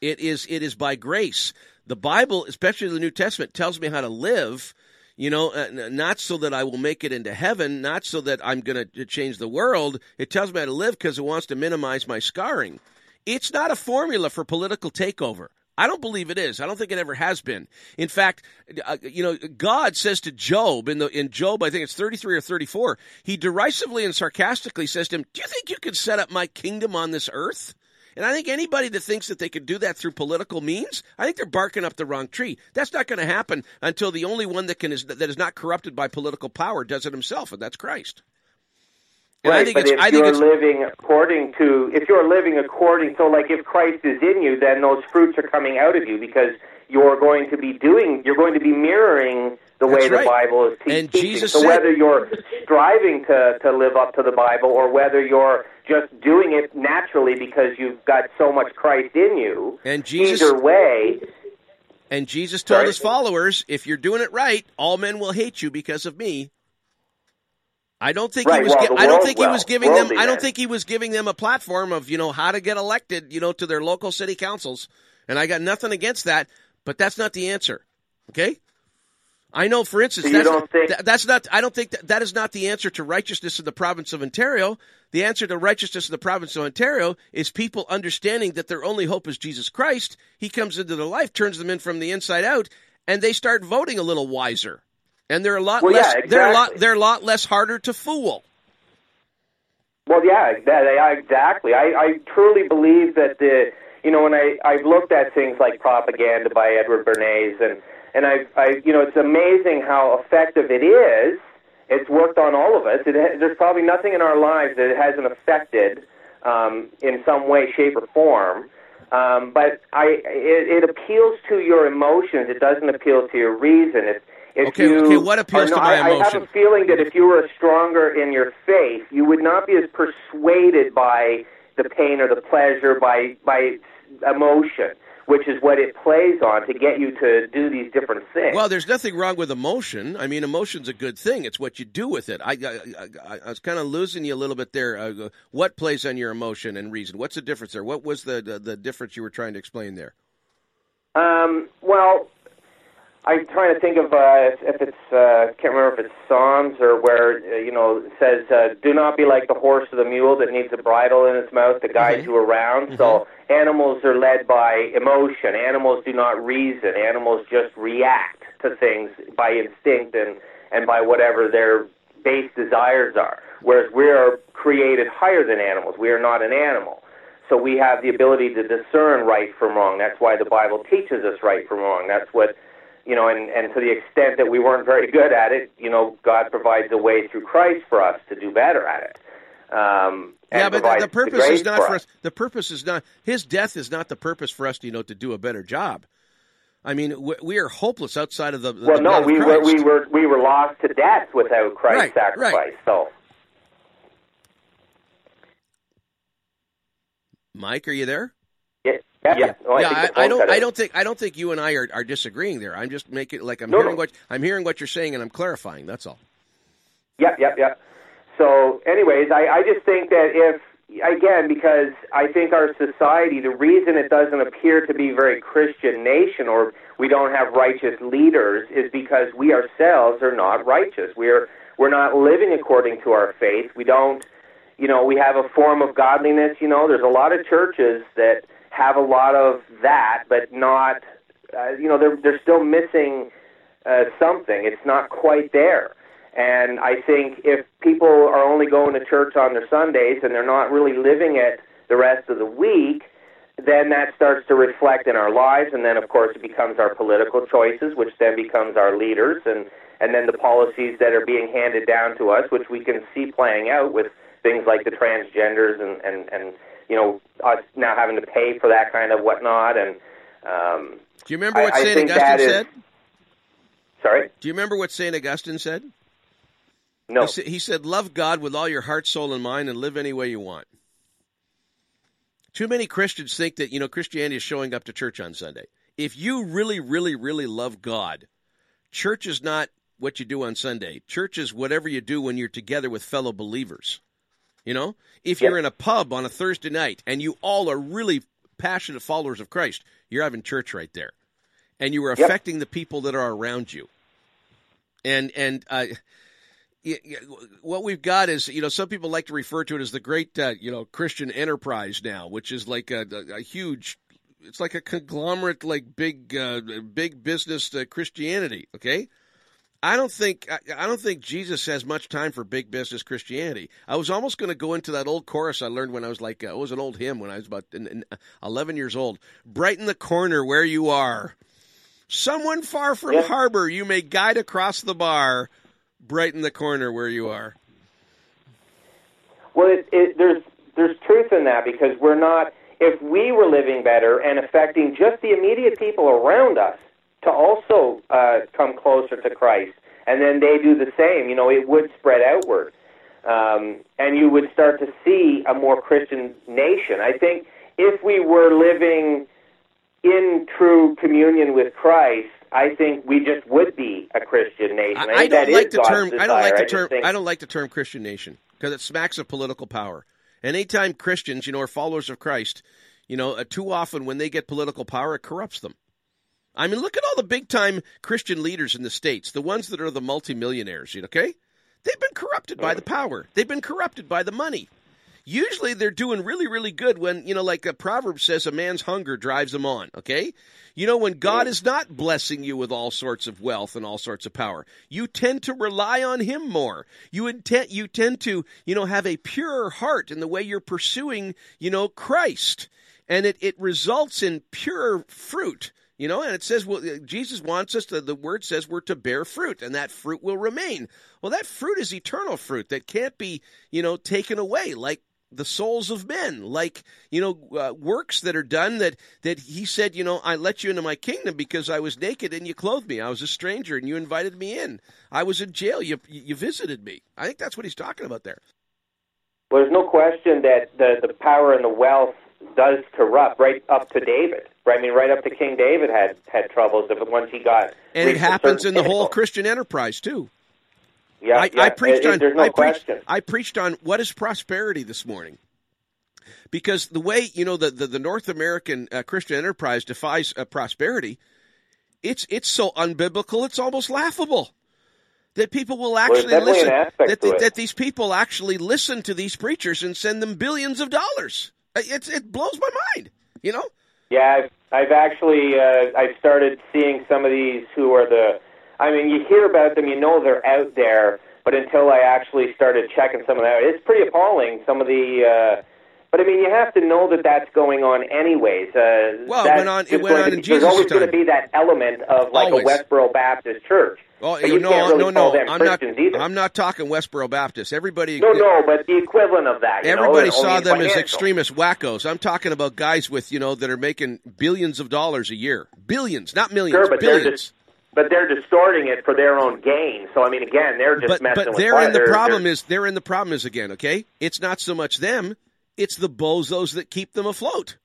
It is it is by grace. The Bible, especially the New Testament, tells me how to live. You know, uh, not so that I will make it into heaven, not so that I'm going to change the world. It tells me how to live because it wants to minimize my scarring. It's not a formula for political takeover. I don't believe it is. I don't think it ever has been. In fact, uh, you know, God says to Job in the in Job, I think it's 33 or 34, he derisively and sarcastically says to him, "Do you think you could set up my kingdom on this earth?" And I think anybody that thinks that they could do that through political means, I think they're barking up the wrong tree. That's not going to happen until the only one that can is that is not corrupted by political power does it himself, and that's Christ. And right, but if I you're it's, living according to, if you're living according, so like if Christ is in you, then those fruits are coming out of you because you're going to be doing, you're going to be mirroring the way right. the Bible is te- and teaching. Jesus so said, whether you're striving to to live up to the Bible or whether you're just doing it naturally because you've got so much Christ in you, and Jesus, either way. And Jesus told Sorry? his followers, if you're doing it right, all men will hate you because of me. I don't think right, he was. well, I don't world, think he was giving them. I don't think he was giving them a platform of you know how to get elected. You know to their local city councils, and I got nothing against that. But that's not the answer. Okay. I know, for instance, so that's, not, think... that, that's not. I don't think that, that is not the answer to righteousness in the province of Ontario. The answer to righteousness in the province of Ontario is people understanding that their only hope is Jesus Christ. He comes into their life, turns them in from the inside out, and they start voting a little wiser and they're a lot well, less. Yeah, exactly. They're a lot. They're a lot less harder to fool. Well, yeah, that, exactly. I, I truly believe that the you know when I I've looked at things like propaganda by Edward Bernays and and I I you know it's amazing how effective it is. It's worked on all of us. It, there's probably nothing in our lives that it hasn't affected um, in some way, shape, or form. Um, but I, it, it appeals to your emotions. It doesn't appeal to your reason. If if okay, you okay, what appeals not, to my emotion? I have a feeling that if you were stronger in your faith, you would not be as persuaded by the pain or the pleasure, by by emotion, which is what it plays on to get you to do these different things. Well, there's nothing wrong with emotion. I mean, emotion's a good thing. It's what you do with it. I, I, I, I was kind of losing you a little bit there. Uh, what plays on your emotion and reason? What's the difference there? What was the, the, the difference you were trying to explain there? Um, well, I'm trying to think of uh, if it's uh, can't remember if it's Psalms or where uh, you know it says, uh, "Do not be like the horse or the mule that needs a bridle in its mouth to guide mm-hmm. you around." Mm-hmm. So animals are led by emotion. Animals do not reason. Animals just react to things by instinct and and by whatever their base desires are. Whereas we are created higher than animals. We are not an animal. So we have the ability to discern right from wrong. That's why the Bible teaches us right from wrong. That's what you know, and, and to the extent that we weren't very good at it, you know, God provides a way through Christ for us to do better at it. Um, yeah, but the, the purpose the is not for for us. us. The purpose is not His death is not the purpose for us, you know, to do a better job. I mean, we, we are hopeless outside of the. the well, no, we were we were we were lost to death without Christ's Right, sacrifice. right. So, Mike, are you there? Yeah, yeah. yeah. Oh, yeah, I, I don't. I don't think. I don't think you and I are, are disagreeing there. I'm just making like I'm No, hearing no. what I'm hearing what you're saying, and I'm clarifying. That's all. Yep, yep, yep. So, anyways, I, I just think that if, again, because I think our society, the reason it doesn't appear to be a very Christian nation or we don't have righteous leaders is because we ourselves are not righteous. We're, we're not living according to our faith. We don't, you know, we have a form of godliness. You know, there's a lot of churches that have a lot of that, but not, uh, you know, they're, they're still missing uh, something. It's not quite there. And I think if people are only going to church on their Sundays and they're not really living it the rest of the week, then that starts to reflect in our lives. And then, of course, it becomes our political choices, which then becomes our leaders, and, and then the policies that are being handed down to us, which we can see playing out with things like the transgenders and, and, and you know, us now having to pay for that kind of whatnot. And um, Do you remember what I, I Saint think Augustine is- said? Sorry? Do you remember what Saint Augustine said? No. He said, "Love God with all your heart, soul, and mind, and live any way you want." Too many Christians think that you know Christianity is showing up to church on Sunday. If you really, really, really love God, church is not what you do on Sunday. Church is whatever you do when you're together with fellow believers. You know, if you're in a pub on a Thursday night and you all are really passionate followers of Christ, you're having church right there, and you are Yep. affecting the people that are around you. And and uh, what we've got is, you know, some people like to refer to it as the great, uh, you know, Christian enterprise now, which is like a, a, a huge, it's like a conglomerate, like big, uh, big business uh, Christianity. Okay, I don't think I, don't think Jesus has much time for big business Christianity. I was almost going to go into that old chorus I learned when I was like, uh, it was an old hymn when I was about in, eleven years old. Brighten the corner where you are. Someone far from Yeah. harbor, you may guide across the bar. Brighten the corner where you are. Well, it, it, there's there's truth in that because we're not. If we were living better and affecting just the immediate people around us to also uh, come closer to Christ, and then they do the same, you know, it would spread outward, um, and you would start to see a more Christian nation. I think if we were living in true communion with Christ, I think we just would be a Christian nation. I, think I don't like the God's term. I don't like the term. think- I don't like the term Christian nation because it smacks of political power. And anytime Christians, you know, are followers of Christ, you know, uh, too often when they get political power, it corrupts them. I mean, look at all the big time Christian leaders in the states, the ones that are the multimillionaires. You know, okay, they've been corrupted by the power. They've been corrupted by the money. Usually, they're doing really, really good when you know, like a proverb says, a man's hunger drives him on. Okay, you know, when God is not blessing you with all sorts of wealth and all sorts of power, you tend to rely on Him more. You intend, you tend to, you know, have a purer heart in the way you're pursuing, you know, Christ, and it it results in pure fruit. You know, and it says, well, Jesus wants us to, the word says we're to bear fruit, and that fruit will remain. Well, that fruit is eternal fruit that can't be, you know, taken away, like the souls of men, like, you know, uh, works that are done that, that he said, you know, I let you into my kingdom because I was naked and you clothed me. I was a stranger and you invited me in. I was in jail. You, you visited me. I think that's what he's talking about there. Well, there's no question that the, the power and the wealth does corrupt right up to David. I mean, right up to King David had had troubles once he got. And it happens in the whole. Christian enterprise, too. Yeah, I, yeah. I preached It- on. No I preached. I preached on what is prosperity this morning, because the way you know the the, the North American uh, Christian enterprise defies uh, prosperity, it's it's so unbiblical, it's almost laughable. That people will actually definitely listen. That, that these people actually listen to these preachers and send them billions of dollars. Uh, It's it blows my mind. You know. Yeah, I've, I've actually uh, I've started seeing some of these who are the. I mean, you hear about them, you know they're out there, but until I actually started checking some of that, it's pretty appalling. Some of the. Uh, But I mean, you have to know that that's going on anyways. Uh, Well, it went on- it went on to in be- There's Jesus' always going to be that element of like Always. a Westboro Baptist church. Oh, you no, really no, no. I'm not. Either. I'm not talking Westboro Baptist. Everybody. no, no, but the equivalent of that. You Everybody know, saw them as extremist wackos. I'm talking about guys with you know that are making billions of dollars a year, billions, not millions, Sure, but they're billions. but they're distorting it for their own gain. So I mean, again, they're just but messing but with therein fire. the They're- problem they're- in the problem is again. Okay, it's not so much them; it's the bozos that keep them afloat.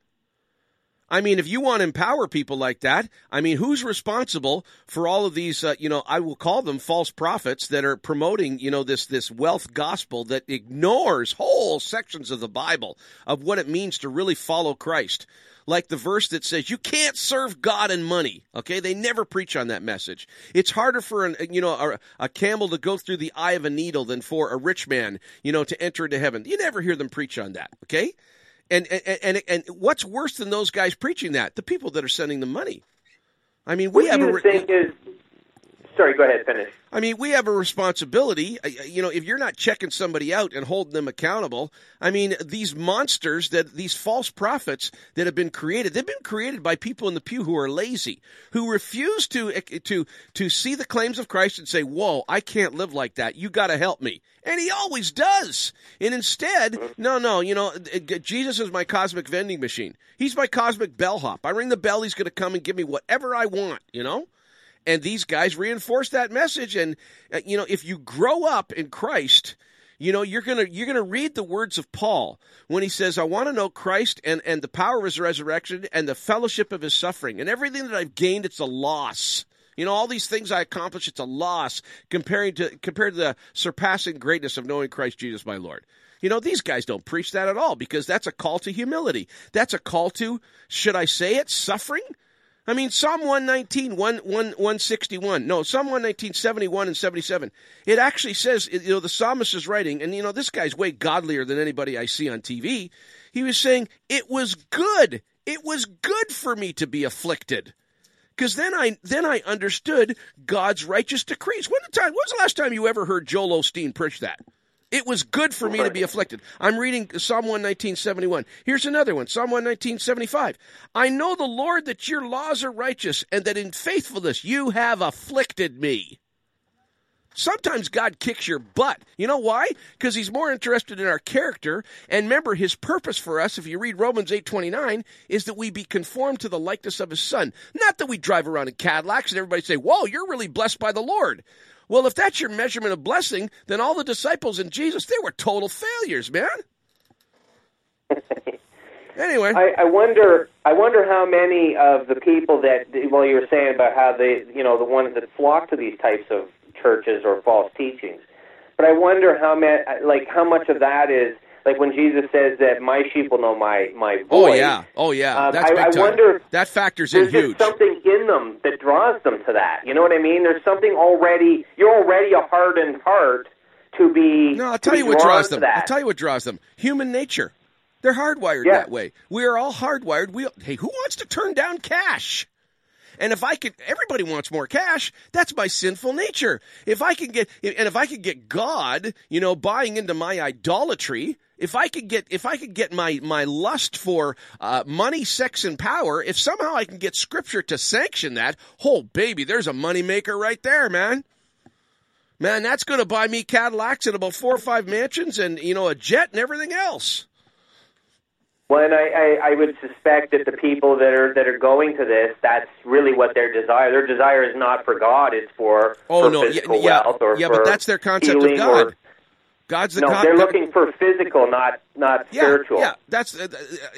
I mean, if you want to empower people like that, I mean, who's responsible for all of these? Uh, you know, I will call them false prophets that are promoting, you know, this this wealth gospel that ignores whole sections of the Bible of what it means to really follow Christ. Like the verse that says you can't serve God and money. Okay, they never preach on that message. It's harder for an you know a, a camel to go through the eye of a needle than for a rich man, you know, to enter into heaven. You never hear them preach on that. Okay. And, and and and what's worse than those guys preaching that? The people that are sending them money. I mean, we what have a think is? Sorry, go ahead. Finish. I mean, we have a responsibility. You know, if you're not checking somebody out and holding them accountable, I mean, these monsters that these false prophets that have been created, they've been created by people in the pew who are lazy, who refuse to to to see the claims of Christ and say, "Whoa, I can't live like that. You got to help me." And he always does. And instead, no, no, you know, uh, Jesus is my cosmic vending machine. He's my cosmic bellhop. I ring the bell, he's going to come and give me whatever I want, you know? And these guys reinforce that message and uh, you know if you grow up in Christ you know you're to you're to read the words of Paul when he says I want to know Christ and and the power of his resurrection and the fellowship of his suffering and everything that I've gained it's a loss you know all these things I accomplished it's a loss comparing to compared to the surpassing greatness of knowing Christ Jesus my Lord you know, these guys don't preach that at all because that's a call to humility. That's a call to, should I say it, suffering? I mean, Psalm 119, 1, 1, 161. No, Psalm 119, 71 and 77. It actually says, you know, the psalmist is writing, and, you know, this guy's way godlier than anybody I see on TV. He was saying, it was good. It was good for me to be afflicted. Because then I then I understood God's righteous decrees. When the time? When was the last time you ever heard Joel Osteen preach that? It was good for me to be afflicted. I'm reading Psalm 119.71. Here's another one, Psalm 119.75. I know the Lord that your laws are righteous and that in faithfulness you have afflicted me. Sometimes God kicks your butt. You know why? Because he's more interested in our character. And remember, his purpose for us, if you read Romans 8.29, is that we be conformed to the likeness of his son. Not that we drive around in Cadillacs and everybody say, whoa, you're really blessed by the Lord. Well, if that's your measurement of blessing, then all the disciples in Jesus, they were total failures, man. *laughs* anyway, I, I wonder. I wonder how many of the people that, well, you were saying about how they, you know, the ones that flock to these types of churches or false teachings. But I wonder how many, like, how much of that is like when Jesus says that my sheep will know my my voice. oh yeah, oh yeah, Um, that's I, big I wonder that factors in there's huge. something in them that draws them to that. You know what I mean? There's something already. You're already a hardened heart to be. No, I'll tell you what draws them. I'll tell you what draws them. Human nature. They're hardwired Yeah. that way. We are all hardwired. We hey, who wants to turn down cash? And if I could, everybody wants more cash. That's my sinful nature. If I can get, and if I could get God, you know, buying into my idolatry, if I could get, if I could get my my lust for uh, money, sex, and power, if somehow I can get Scripture to sanction that, oh baby, there's a moneymaker right there, man. Man, that's going to buy me Cadillacs and about four or five mansions, and you know, a jet and everything else. Well, and I, I, I would suspect that the people that are that are going to this, that's really what their desire. Their desire is not for God; it's for Oh for no, yeah, physical yeah, wealth or yeah, but that's their concept of God. or- God's the no, God. they're looking for physical, not not yeah, spiritual. Yeah, that's uh,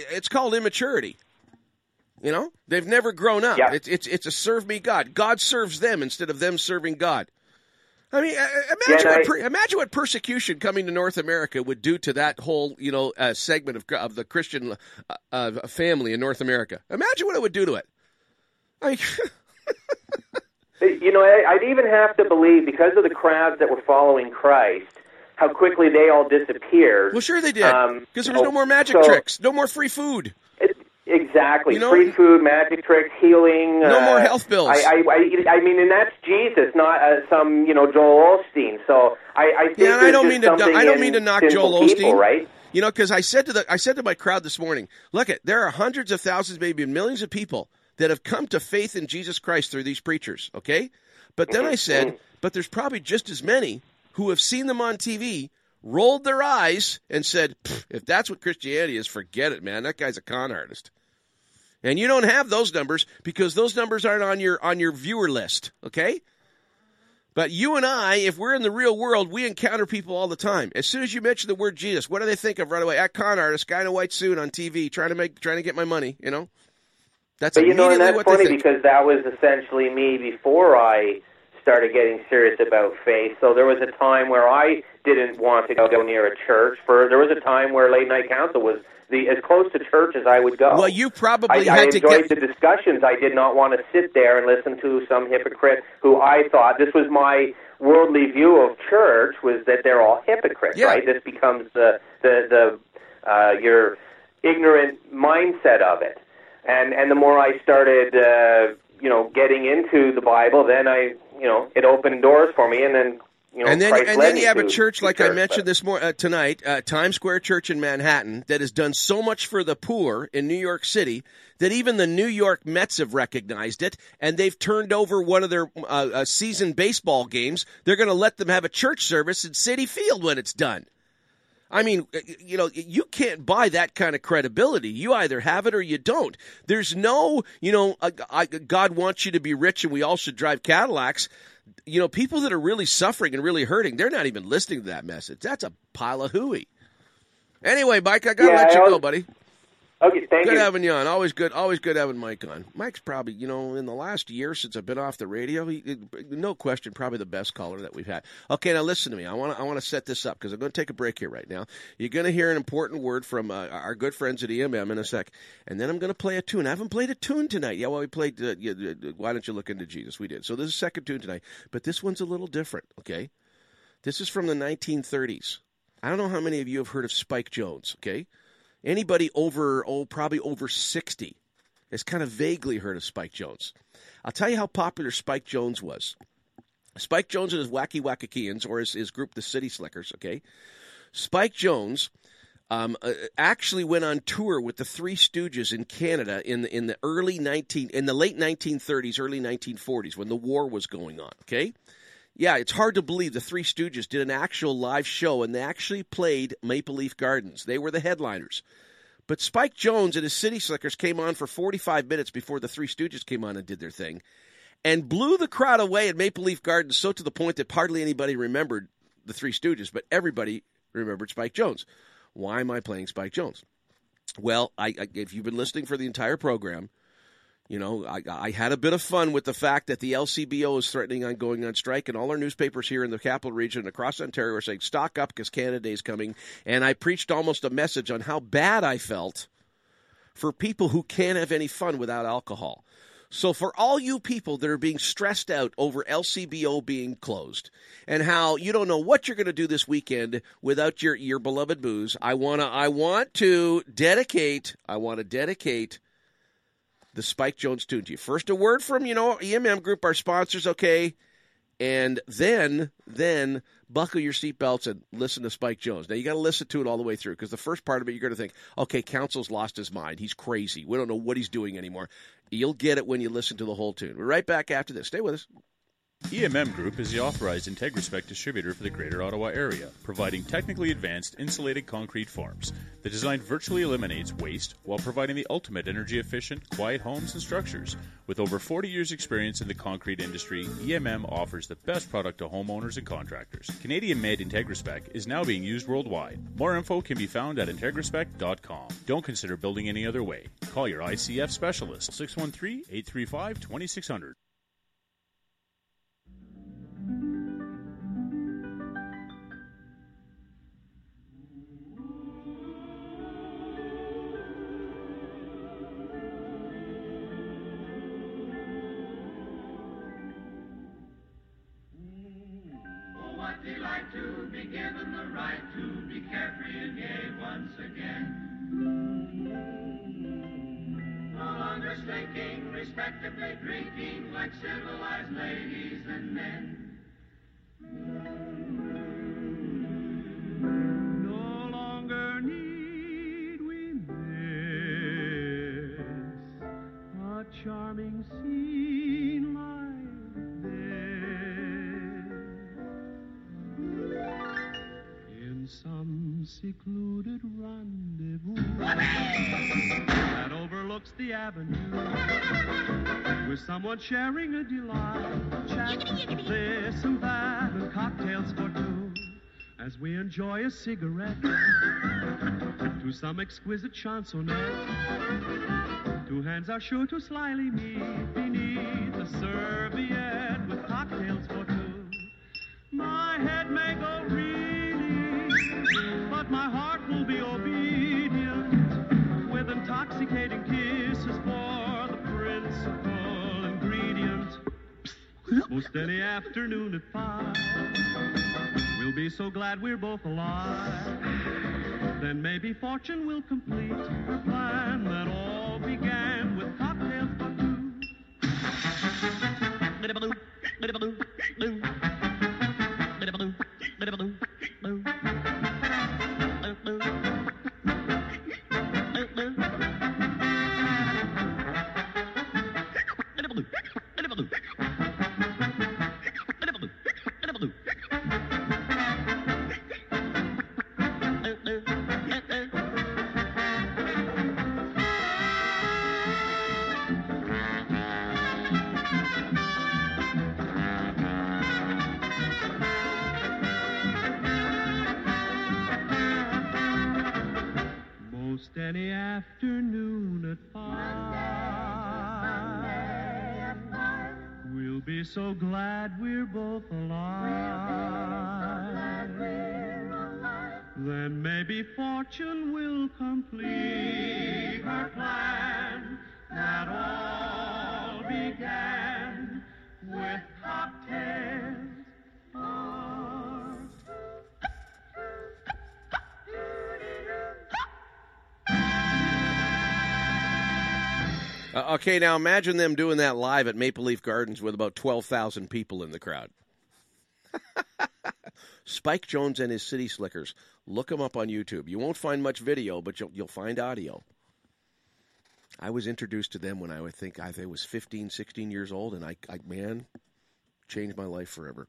it's called immaturity. You know, they've never grown up. Yeah. It's it's it's a serve me God. God serves them instead of them serving God. I mean, uh, imagine Yeah, and what imagine what persecution coming to North America would do to that whole you know uh, segment of of the Christian uh, uh, family in North America. Imagine what it would do to it. I mean, *laughs* You know, I- I'd even have to believe because of the crowds that were following Christ, how quickly they all disappeared. well, sure they did Um, because there was no more magic so- tricks, no more free food. Exactly. You know- Free food, magic tricks, healing. No uh, more health bills. I, I, I, I mean, and that's Jesus, not uh, some you know Joel Osteen. So I, I think Yeah, and I don't mean to. I don't mean to knock Joel people, Osteen. right? You know, because I said to the I said to my crowd this morning, look at there are hundreds of thousands, maybe millions of people that have come to faith in Jesus Christ through these preachers. Okay, but then I said, but there's probably just as many who have seen them on TV, rolled their eyes, and said, if that's what Christianity is, forget it, man. That guy's a con artist. And you don't have those numbers because those numbers aren't on your on your viewer list, okay? But you and I, if we're in the real world, we encounter people all the time. As soon as you mention the word Jesus, what do they think of right away? A con artist, guy in a white suit on TV, trying to make, trying to get my money. You know, that's but you know, and that's funny because that was essentially me before I started getting serious about faith. So there was a time where I didn't want to go near a church. For there was a time where late night council was the as close to church as I would go. Well, you probably I, I had to enjoyed get. the discussions. I did not want to sit there and listen to some hypocrite who I thought this was my worldly view of church was that they're all hypocrites, Yeah. right? This becomes the the the uh, your ignorant mindset of it, and and the more I started, uh, you know, getting into the Bible, then I, you know, it opened doors for me, and then. You know, and then, Christ and then you have a church like I church, mentioned this mor- uh, tonight, uh, Times Square Church in Manhattan, that has done so much for the poor in New York City that even the New York Mets have recognized it, and they've turned over one of their uh, uh, season baseball games. They're going to let them have a church service in Citi Field when it's done. I mean, you know, you can't buy that kind of credibility. You either have it or you don't. There's no, you know, uh, I, God wants you to be rich and we all should drive Cadillacs. You know, people that are really suffering and really hurting, they're not even listening to that message. That's a pile of hooey. Anyway, Mike, I gotta Yeah, let I you go, buddy. Okay, thank good you. having you on. Always good. Always good having Mike on. Mike's probably, you know, in the last year since I've been off the radio, he, no question, probably the best caller that we've had. Okay, now listen to me. I want to, I want to set this up because I'm going to take a break here right now. You're going to hear an important word from uh, our good friends at EMM in a sec, and then I'm going to play a tune. I haven't played a tune tonight. Yeah, well, we played. Uh, yeah, Why don't you look into Jesus? We did. So this is a second tune tonight, but this one's a little different. Okay, this is from the 1930s. I don't know how many of you have heard of Spike Jones. Okay. Anybody over, oh, probably over 60 has kind of vaguely heard of Spike Jones. I'll tell you how popular Spike Jones was. Spike Jones and his Wacky Wackakeans, or his, his group, the City Slickers, okay? Spike Jones um, uh, actually went on tour with the Three Stooges in Canada in the, in the early 19, in the late 1930s, early 1940s, when the war was going on, okay? Yeah, it's hard to believe the Three Stooges did an actual live show and they actually played Maple Leaf Gardens. They were the headliners. But Spike Jones and his City Slickers came on for 45 minutes before the Three Stooges came on and did their thing and blew the crowd away at Maple Leaf Gardens so to the point that hardly anybody remembered the Three Stooges, but everybody remembered Spike Jones. Why am I playing Spike Jones? Well, I, I, if you've been listening for the entire program, you know, I, I had a bit of fun with the fact that the LCBO is threatening on going on strike, and all our newspapers here in the capital region across Ontario are saying, stock up because Canada Day is coming. And I preached almost a message on how bad I felt for people who can't have any fun without alcohol. So, for all you people that are being stressed out over LCBO being closed and how you don't know what you're going to do this weekend without your, your beloved booze, I wanna I want to dedicate I want to dedicate the Spike Jones tune to you. First, a word from you know EMM Group, our sponsors, okay, and then then buckle your seatbelts and listen to Spike Jones. Now you got to listen to it all the way through because the first part of it you're going to think, okay, Council's lost his mind. He's crazy. We don't know what he's doing anymore. You'll get it when you listen to the whole tune. We're right back after this. Stay with us. EMM Group is the authorized IntegraSpec distributor for the Greater Ottawa area, providing technically advanced insulated concrete forms. The design virtually eliminates waste while providing the ultimate energy efficient, quiet homes and structures. With over 40 years' experience in the concrete industry, EMM offers the best product to homeowners and contractors. Canadian made IntegraSpec is now being used worldwide. More info can be found at integraspec.com. Don't consider building any other way. Call your ICF specialist 613 835 2600. Given the right to be carefree and gay once again. No longer stinking, respectably drinking like civilized ladies and men. With someone sharing a delight, chat, this and that, and cocktails for two as we enjoy a cigarette to some exquisite chansonette. Two hands are sure to slyly meet beneath a serviette with cocktails for two. My head may go reeling, Most any afternoon at five, we'll be so glad we're both alive. Then maybe fortune will complete her plan that all began with cocktails for two. Be so glad we're both alive. Then maybe fortune okay, now imagine them doing that live at Maple Leaf Gardens with about 12,000 people in the crowd. *laughs* Spike Jones and his City Slickers. Look them up on YouTube. You won't find much video, but you'll, you'll find audio. I was introduced to them when I would think I was 15, 16 years old, and I, I man, changed my life forever.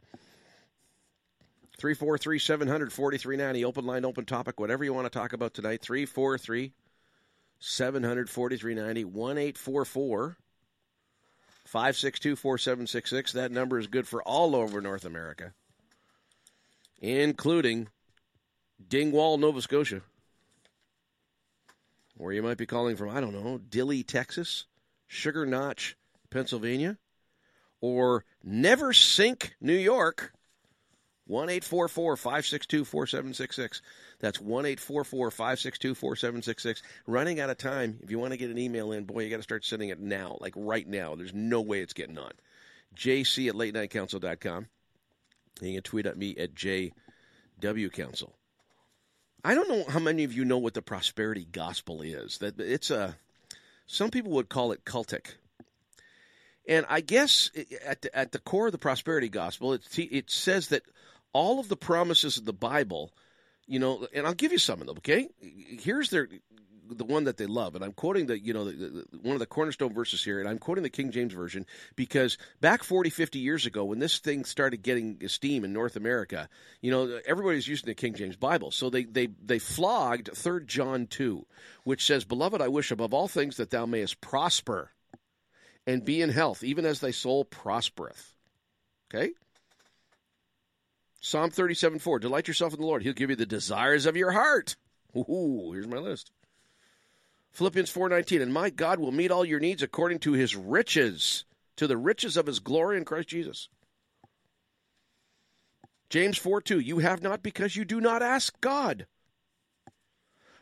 343 700 4390, open line, open topic, whatever you want to talk about tonight. 343 700 4390, 1 844 562 4766. That number is good for all over North America, including Dingwall, Nova Scotia. Or you might be calling from, I don't know, Dilley, Texas, Sugar Notch, Pennsylvania, or Neversink, New York. 1 562 4766. That's 1 562 4766. Running out of time. If you want to get an email in, boy, you got to start sending it now, like right now. There's no way it's getting on. JC at late night council.com. You can tweet at me at JWCouncil. I don't know how many of you know what the prosperity gospel is. That it's a some people would call it cultic. And I guess at the, at the core of the prosperity gospel, it, it says that all of the promises of the Bible, you know, and I'll give you some of them. Okay, here's their the one that they love, and I'm quoting the you know the, the, one of the cornerstone verses here, and I'm quoting the King James version because back 40, 50 years ago, when this thing started getting steam in North America, you know everybody's using the King James Bible, so they they they flogged Third John two, which says, "Beloved, I wish above all things that thou mayest prosper." And be in health, even as thy soul prospereth. Okay? Psalm 37 4. Delight yourself in the Lord. He'll give you the desires of your heart. Ooh, here's my list. Philippians 4:19 and my God will meet all your needs according to his riches to the riches of his glory in Christ Jesus. James 4:2 You have not because you do not ask God.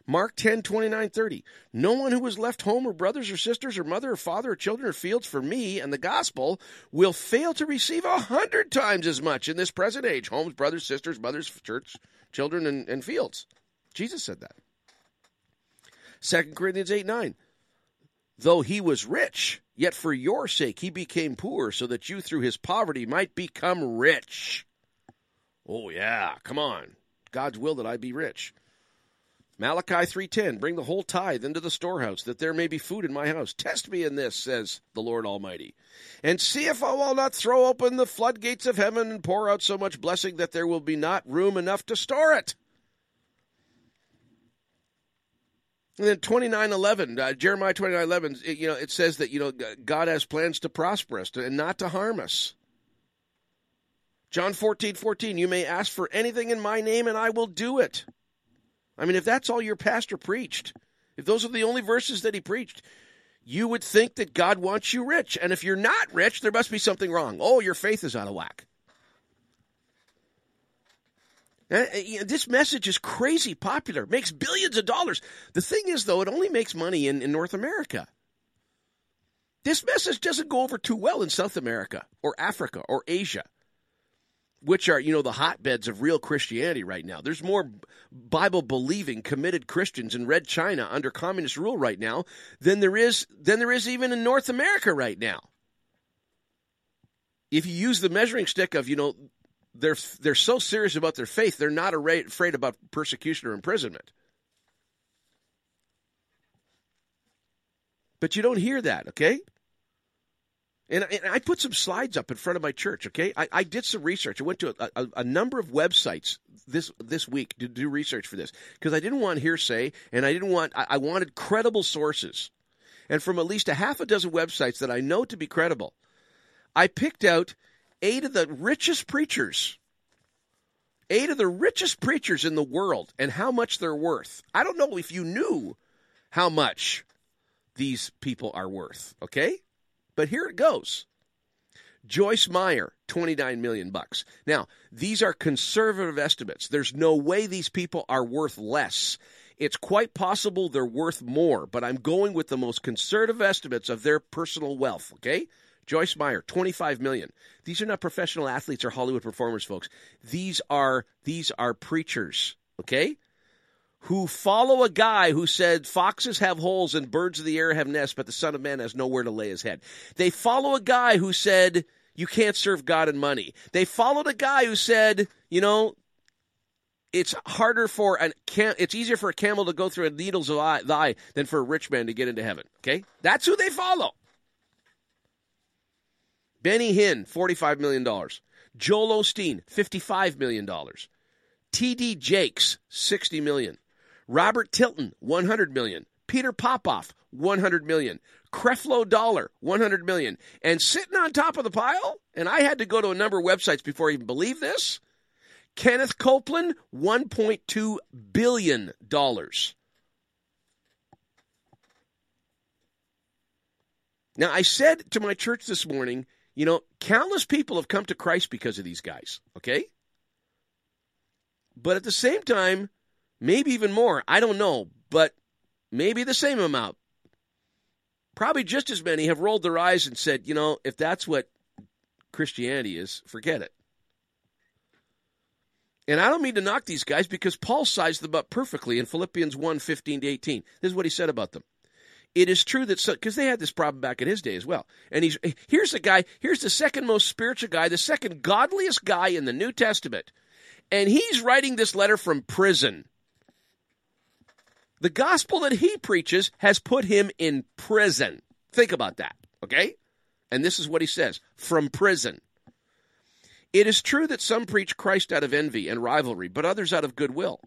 Mark 10, 29, 30. No one who has left home or brothers or sisters or mother or father or children or fields for me and the gospel will fail to receive a hundred times as much in this present age. Homes, brothers, sisters, mothers, church, children, and, and fields. Jesus said that. 2 Corinthians 8, 9. Though he was rich, yet for your sake he became poor, so that you through his poverty might become rich. Oh, yeah, come on. God's will that I be rich. Malachi 3:10 Bring the whole tithe into the storehouse that there may be food in my house. Test me in this, says the Lord Almighty. And see if I will not throw open the floodgates of heaven and pour out so much blessing that there will be not room enough to store it. And then twenty nine eleven, uh, Jeremiah twenty nine eleven. You know, it says that you know God has plans to prosper us and not to harm us. John fourteen fourteen. You may ask for anything in my name, and I will do it. I mean, if that's all your pastor preached, if those are the only verses that he preached, you would think that God wants you rich. And if you're not rich, there must be something wrong. Oh, your faith is out of whack. Uh, this message is crazy popular, makes billions of dollars. The thing is, though, it only makes money in, in North America. This message doesn't go over too well in South America or Africa or Asia, which are, you know, the hotbeds of real Christianity right now. There's more Bible believing, committed Christians in Red China under communist rule right now than there is than there is even in North America right now. If you use the measuring stick of, you know, they're they're so serious about their faith, they're not afraid about persecution or imprisonment. But you don't hear that, okay? And, and I put some slides up in front of my church, okay? I, I did some research. I went to a, a, a, number of websites this this week to do research for this because I didn't want hearsay and I didn't want I, I wanted credible sources. And from at least a half a dozen websites that I know to be credible, I picked out eight of the richest preachers, eight of the richest preachers in the world, and how much they're worth. I don't know if you knew how much these people are worth, okay? But here it goes. Joyce Meyer, 29 million bucks. Now, these are conservative estimates. There's no way these people are worth less. It's quite possible they're worth more, but I'm going with the most conservative estimates of their personal wealth, okay? Joyce Meyer, 25 million. These are not professional athletes or Hollywood performers, folks. These are these are preachers, okay? Who follow a guy who said foxes have holes and birds of the air have nests, but the Son of Man has nowhere to lay his head. They follow a guy who said you can't serve God and money. They followed a guy who said, you know, it's harder for an cam- it's easier for a camel to go through a needle's eye than for a rich man to get into heaven. Okay, that's who they follow. Benny Hinn, $45 million. Joel Osteen, $55 million. T.D. Jakes, $60 million. Robert Tilton, $100 million. Peter Popoff, 100 million. Creflo Dollar, 100 million. And sitting on top of the pile, and I had to go to a number of websites before I even believe this, Kenneth Copeland, $1.2 billion. Now, I said to my church this morning, you know, countless people have come to Christ because of these guys, okay? But at the same time, maybe even more, I don't know, but maybe the same amount. Probably just as many have rolled their eyes and said, you know, if that's what Christianity is, forget it. And I don't mean to knock these guys because Paul sized them up perfectly in Philippians 1 15 to 18. This is what he said about them. It is true that because they had this problem back in his day as well. And he's here's the guy, here's the second most spiritual guy, the second godliest guy in the New Testament. And he's writing this letter from prison. The gospel that he preaches has put him in prison. Think about that, okay? And this is what he says from prison. It is true that some preach Christ out of envy and rivalry, but others out of goodwill.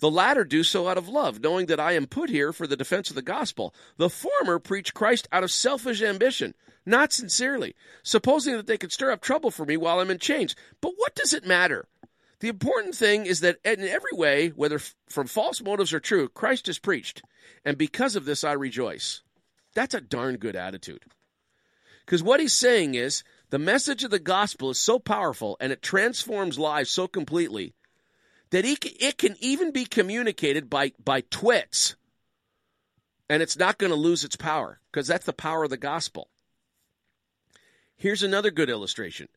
The latter do so out of love, knowing that I am put here for the defense of the gospel. The former preach Christ out of selfish ambition, not sincerely, supposing that they could stir up trouble for me while I'm in chains. But what does it matter? The important thing is that in every way, whether from false motives or true, Christ is preached. And because of this, I rejoice. That's a darn good attitude. Because what he's saying is the message of the gospel is so powerful and it transforms lives so completely that it can even be communicated by, by twits, and it's not going to lose its power because that's the power of the gospel. Here's another good illustration.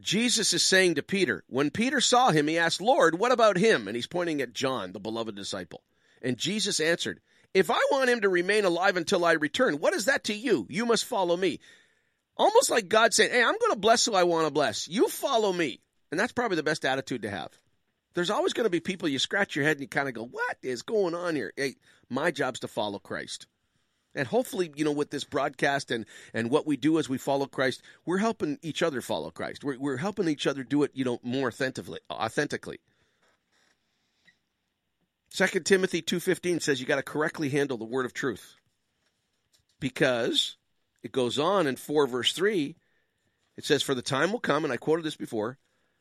Jesus is saying to Peter, when Peter saw him, he asked, Lord, what about him? And he's pointing at John, the beloved disciple. And Jesus answered, If I want him to remain alive until I return, what is that to you? You must follow me. Almost like God saying, Hey, I'm going to bless who I want to bless. You follow me. And that's probably the best attitude to have. There's always going to be people you scratch your head and you kind of go, "What is going on here?" Hey, my job's to follow Christ. And hopefully, you know, with this broadcast and, and what we do as we follow Christ, we're helping each other follow Christ. We're, we're helping each other do it, you know, more authentically. authentically. Second Timothy 2:15 says you got to correctly handle the word of truth. Because it goes on in 4 verse 3, it says for the time will come and I quoted this before,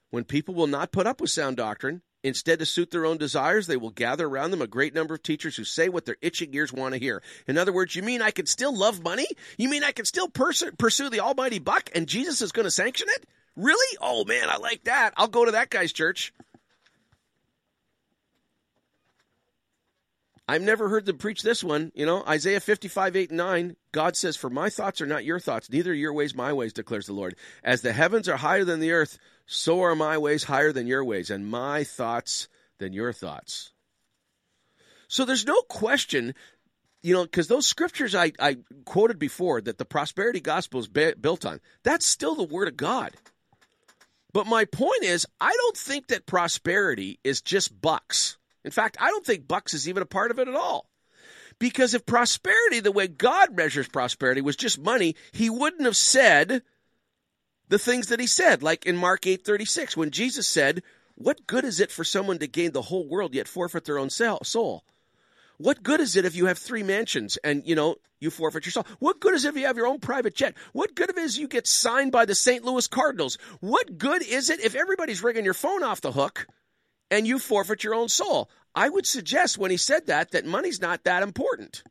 when people will not put up with sound doctrine, instead to suit their own desires, they will gather around them a great number of teachers who say what their itching ears want to hear. In other words, you mean I can still love money? You mean I can still pers- pursue the almighty buck and Jesus is going to sanction it? Really? Oh man, I like that. I'll go to that guy's church. I've never heard them preach this one. You know, Isaiah 55, 8, and 9. God says, For my thoughts are not your thoughts, neither are your ways my ways, declares the Lord. As the heavens are higher than the earth, so are my ways higher than your ways, and my thoughts than your thoughts. So there's no question, you know, because those scriptures I, I quoted before that the prosperity gospel is ba- built on, that's still the word of God. But my point is, I don't think that prosperity is just bucks. In fact, I don't think bucks is even a part of it at all. Because if prosperity, the way God measures prosperity, was just money, he wouldn't have said the things that he said, like in Mark 8:36, when Jesus said, "What good is it for someone to gain the whole world yet forfeit their own soul? What good is it if you have three mansions and you know you forfeit your soul? What good is it if you have your own private jet? What good of it is you get signed by the St. Louis Cardinals? What good is it if everybody's ringing your phone off the hook and you forfeit your own soul? I would suggest when he said that that money's not that important.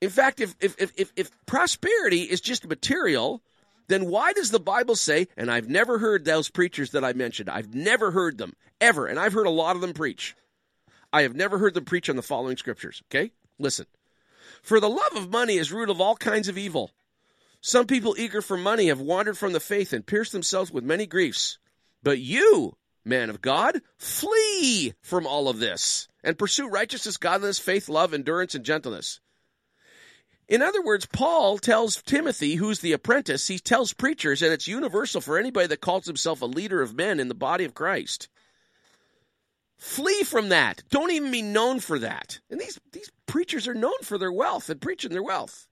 In fact, if if if, if prosperity is just material, then why does the Bible say, and I've never heard those preachers that I mentioned, I've never heard them ever, and I've heard a lot of them preach. I have never heard them preach on the following scriptures. Okay? Listen. For the love of money is root of all kinds of evil. Some people eager for money have wandered from the faith and pierced themselves with many griefs. But you, man of God, flee from all of this and pursue righteousness, godliness, faith, love, endurance, and gentleness. In other words, Paul tells Timothy, who's the apprentice, he tells preachers, and it's universal for anybody that calls himself a leader of men in the body of Christ. Flee from that. Don't even be known for that. And these, these preachers are known for their wealth and preaching their wealth.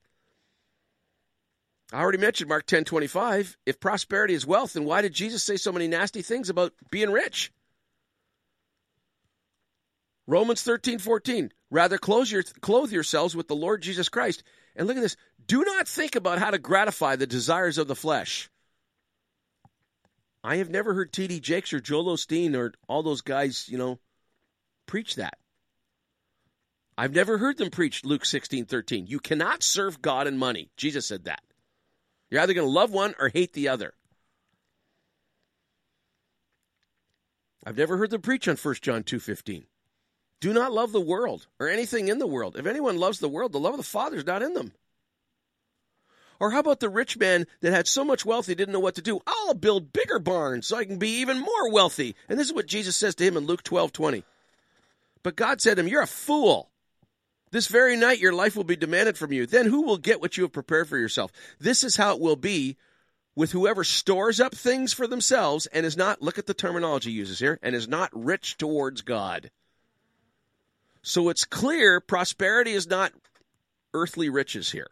I already mentioned Mark 10 25. If prosperity is wealth, then why did Jesus say so many nasty things about being rich? Romans 13 14. Rather, clothe, your, clothe yourselves with the Lord Jesus Christ. And look at this. Do not think about how to gratify the desires of the flesh. I have never heard T.D. Jakes or Joel Osteen or all those guys, you know, preach that. I've never heard them preach Luke 16 13. You cannot serve God and money. Jesus said that. You're either going to love one or hate the other. I've never heard them preach on 1 John 2:15. Do not love the world or anything in the world. If anyone loves the world, the love of the Father is not in them. Or how about the rich man that had so much wealth he didn't know what to do? I'll build bigger barns so I can be even more wealthy. And this is what Jesus says to him in Luke 12:20. But God said to him, "You're a fool. This very night your life will be demanded from you. Then who will get what you have prepared for yourself? This is how it will be with whoever stores up things for themselves and is not, look at the terminology he uses here, and is not rich towards God. So it's clear prosperity is not earthly riches here.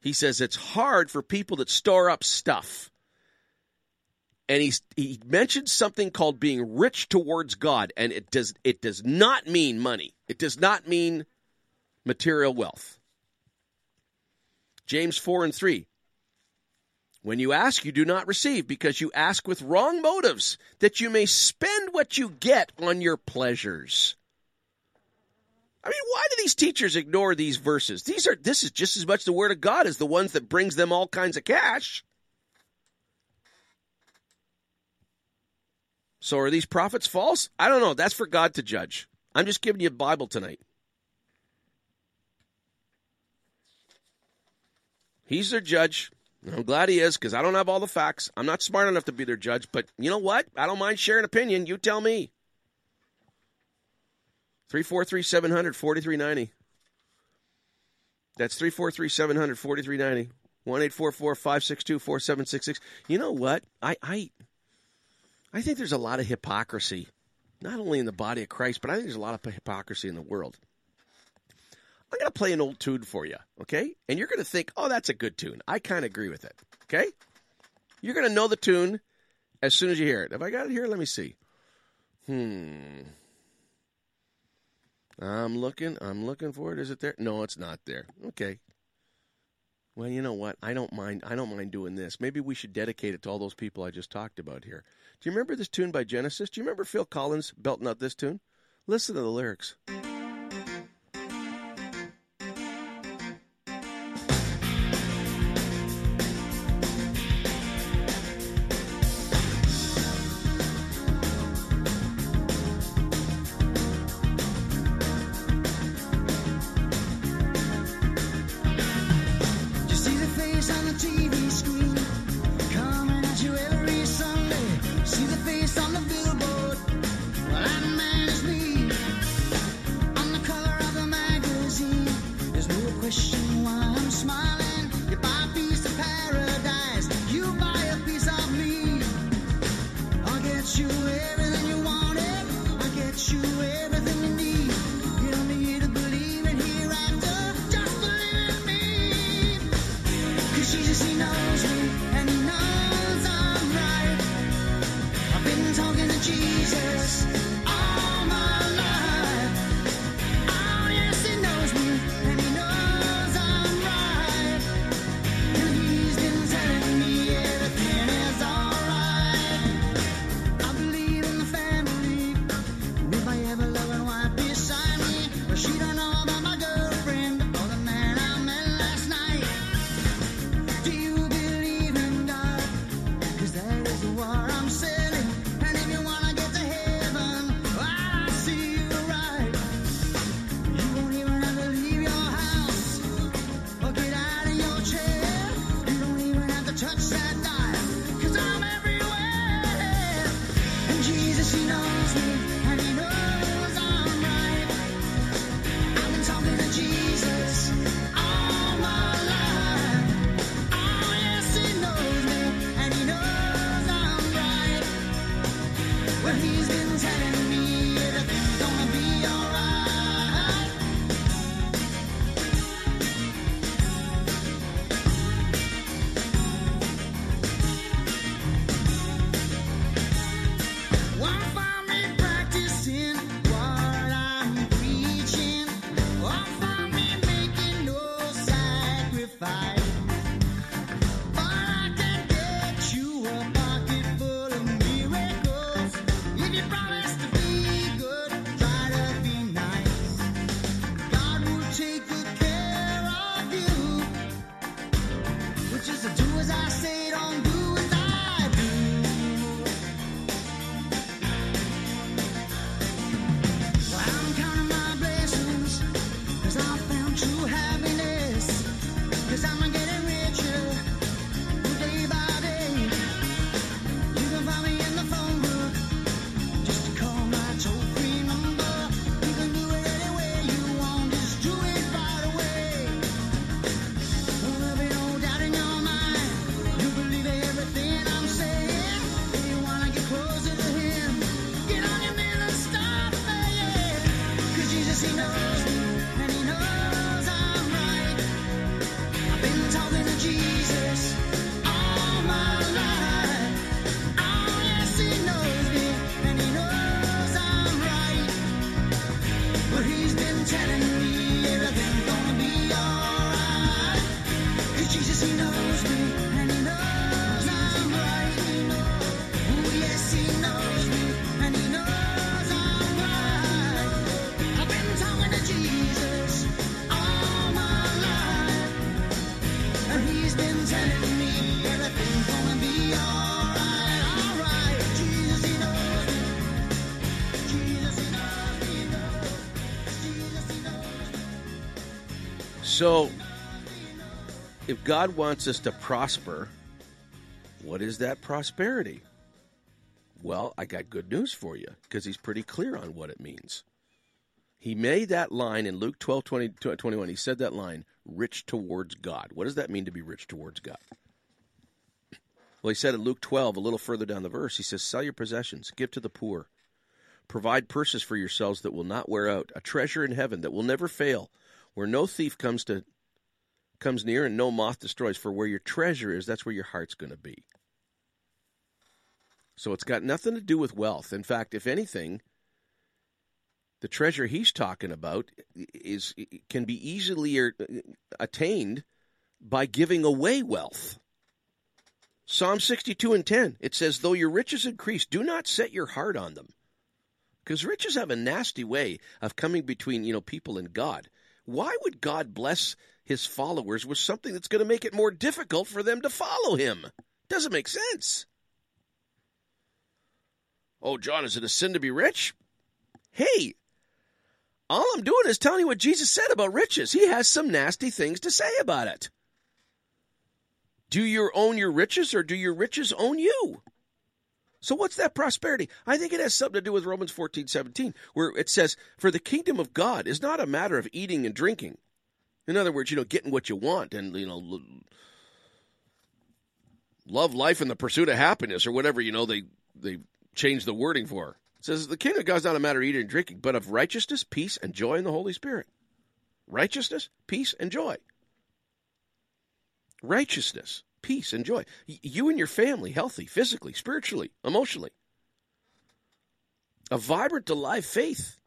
He says it's hard for people that store up stuff. And he he mentioned something called being rich towards God, and it does it does not mean money. It does not mean material wealth. James four and three. When you ask, you do not receive, because you ask with wrong motives, that you may spend what you get on your pleasures. I mean, why do these teachers ignore these verses? These are this is just as much the word of God as the ones that brings them all kinds of cash. So are these prophets false? I don't know. That's for God to judge. I'm just giving you a Bible tonight. He's their judge. I'm glad he is because I don't have all the facts. I'm not smart enough to be their judge, but you know what? I don't mind sharing opinion. You tell me. 343 700 4390. That's 343 700 4390. 1 562 4766. You know what? I, I, I think there's a lot of hypocrisy, not only in the body of Christ, but I think there's a lot of hypocrisy in the world. I'm going to play an old tune for you, okay? And you're going to think, oh, that's a good tune. I kind of agree with it, okay? You're going to know the tune As soon as you hear it. Have I got it here? Let me see. Hmm. I'm looking. I'm looking for it. Is it there? No, it's not there. Okay. Well, you know what? I don't mind. I don't mind doing this. Maybe we should dedicate it to all those people I just talked about here. Do you remember this tune by Genesis? Do you remember Phil Collins belting out this tune? Listen to the lyrics. So, if God wants us to prosper, what is that prosperity? Well, I got good news for you because he's pretty clear on what it means. He made that line in Luke 12 20, 21. He said that line, rich towards God. What does that mean to be rich towards God? Well, he said in Luke 12, a little further down the verse, he says, Sell your possessions, give to the poor, provide purses for yourselves that will not wear out, a treasure in heaven that will never fail, where no thief comes to comes near and no moth destroys. For where your treasure is, that's where your heart's going to be. So it's got nothing to do with wealth. In fact, if anything, the treasure he's talking about is can be easily er, attained by giving away wealth. Psalm 62 and 10, it says, Though your riches increase, do not set your heart on them. Because riches have a nasty way of coming between, you know, people and God. Why would God bless his followers with something that's going to make it more difficult for them to follow him? Doesn't make sense. Oh, John, is it a sin to be rich? Hey, all I'm doing is telling you what Jesus said about riches. He has some nasty things to say about it. Do you own your riches or do your riches own you? So what's that prosperity? I think it has something to do with Romans 14, 17, where it says, For the kingdom of God is not a matter of eating and drinking. In other words, you know, getting what you want and, you know, love life and the pursuit of happiness or whatever, you know, they, they change the wording for. It says, The kingdom of God is not a matter of eating and drinking, but of righteousness, peace, and joy in the Holy Spirit. Righteousness, peace, and joy righteousness, peace, and joy. You and your family, healthy, physically, spiritually, emotionally. A vibrant, alive faith.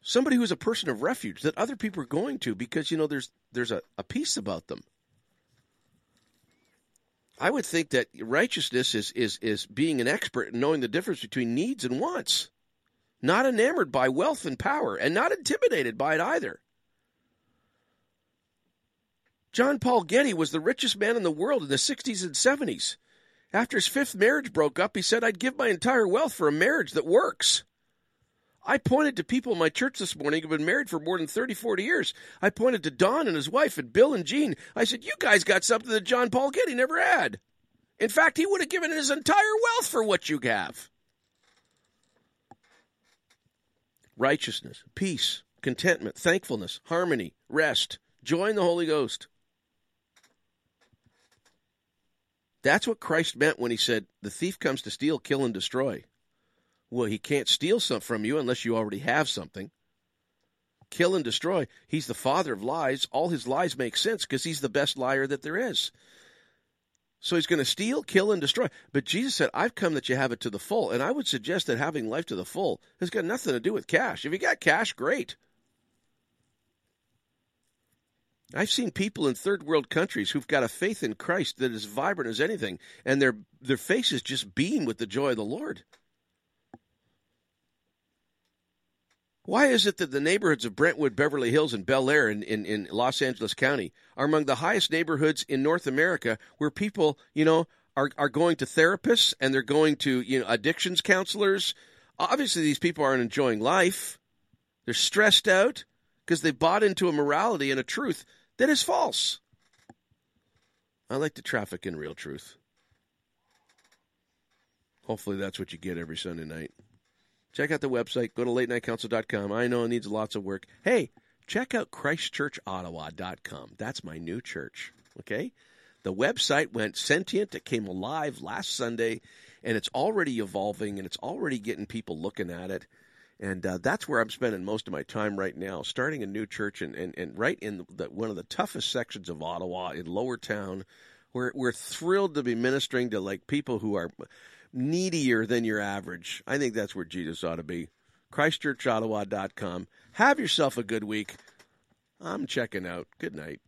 Somebody who's a person of refuge that other people are going to because, you know, there's there's a, a peace about them. I would think that righteousness is, is, is being an expert in knowing the difference between needs and wants, not enamored by wealth and power, and not intimidated by it either. John Paul Getty was the richest man in the world in the 60s and 70s. After his fifth marriage broke up, he said, I'd give my entire wealth for a marriage that works. I pointed to people in my church this morning who've been married for more than 30, 40 years. I pointed to Don and his wife and Bill and Jean. I said, You guys got something that John Paul Getty never had. In fact, he would have given his entire wealth for what you have. Righteousness, peace, contentment, thankfulness, harmony, rest, joy in the Holy Ghost. That's what Christ meant when he said, The thief comes to steal, kill, and destroy. Well, he can't steal something from you unless you already have something. Kill and destroy. He's the father of lies. All his lies make sense because he's the best liar that there is. So he's going to steal, kill, and destroy. But Jesus said, I've come that you have it to the full. And I would suggest that having life to the full has got nothing to do with cash. If you got cash, great. I've seen people in third world countries who've got a faith in Christ that is vibrant as anything, and their their faces just beam with the joy of the Lord. Why is it that the neighborhoods of Brentwood, Beverly Hills, and Bel Air in, in, in Los Angeles County are among the highest neighborhoods in North America where people, you know, are, are going to therapists and they're going to, you know, addictions counselors? Obviously, these people aren't enjoying life. They're stressed out because they bought into a morality and a truth that is false. I like to traffic in real truth. Hopefully, that's what you get every Sunday night. Check out the website. Go to latenightcouncil.com. I know it needs lots of work. Hey, check out christchurchottawa.com. That's my new church. Okay? The website went sentient. It came alive last Sunday, and it's already evolving, and it's already getting people looking at it. And uh, that's where I'm spending most of my time right now, starting a new church and, and, and right in the, one of the toughest sections of Ottawa in Lower Town. We're, we're thrilled to be ministering to like people who are needier than your average. I think that's where Jesus ought to be. ChristchurchOttawa.com. Have yourself a good week. I'm checking out. Good night.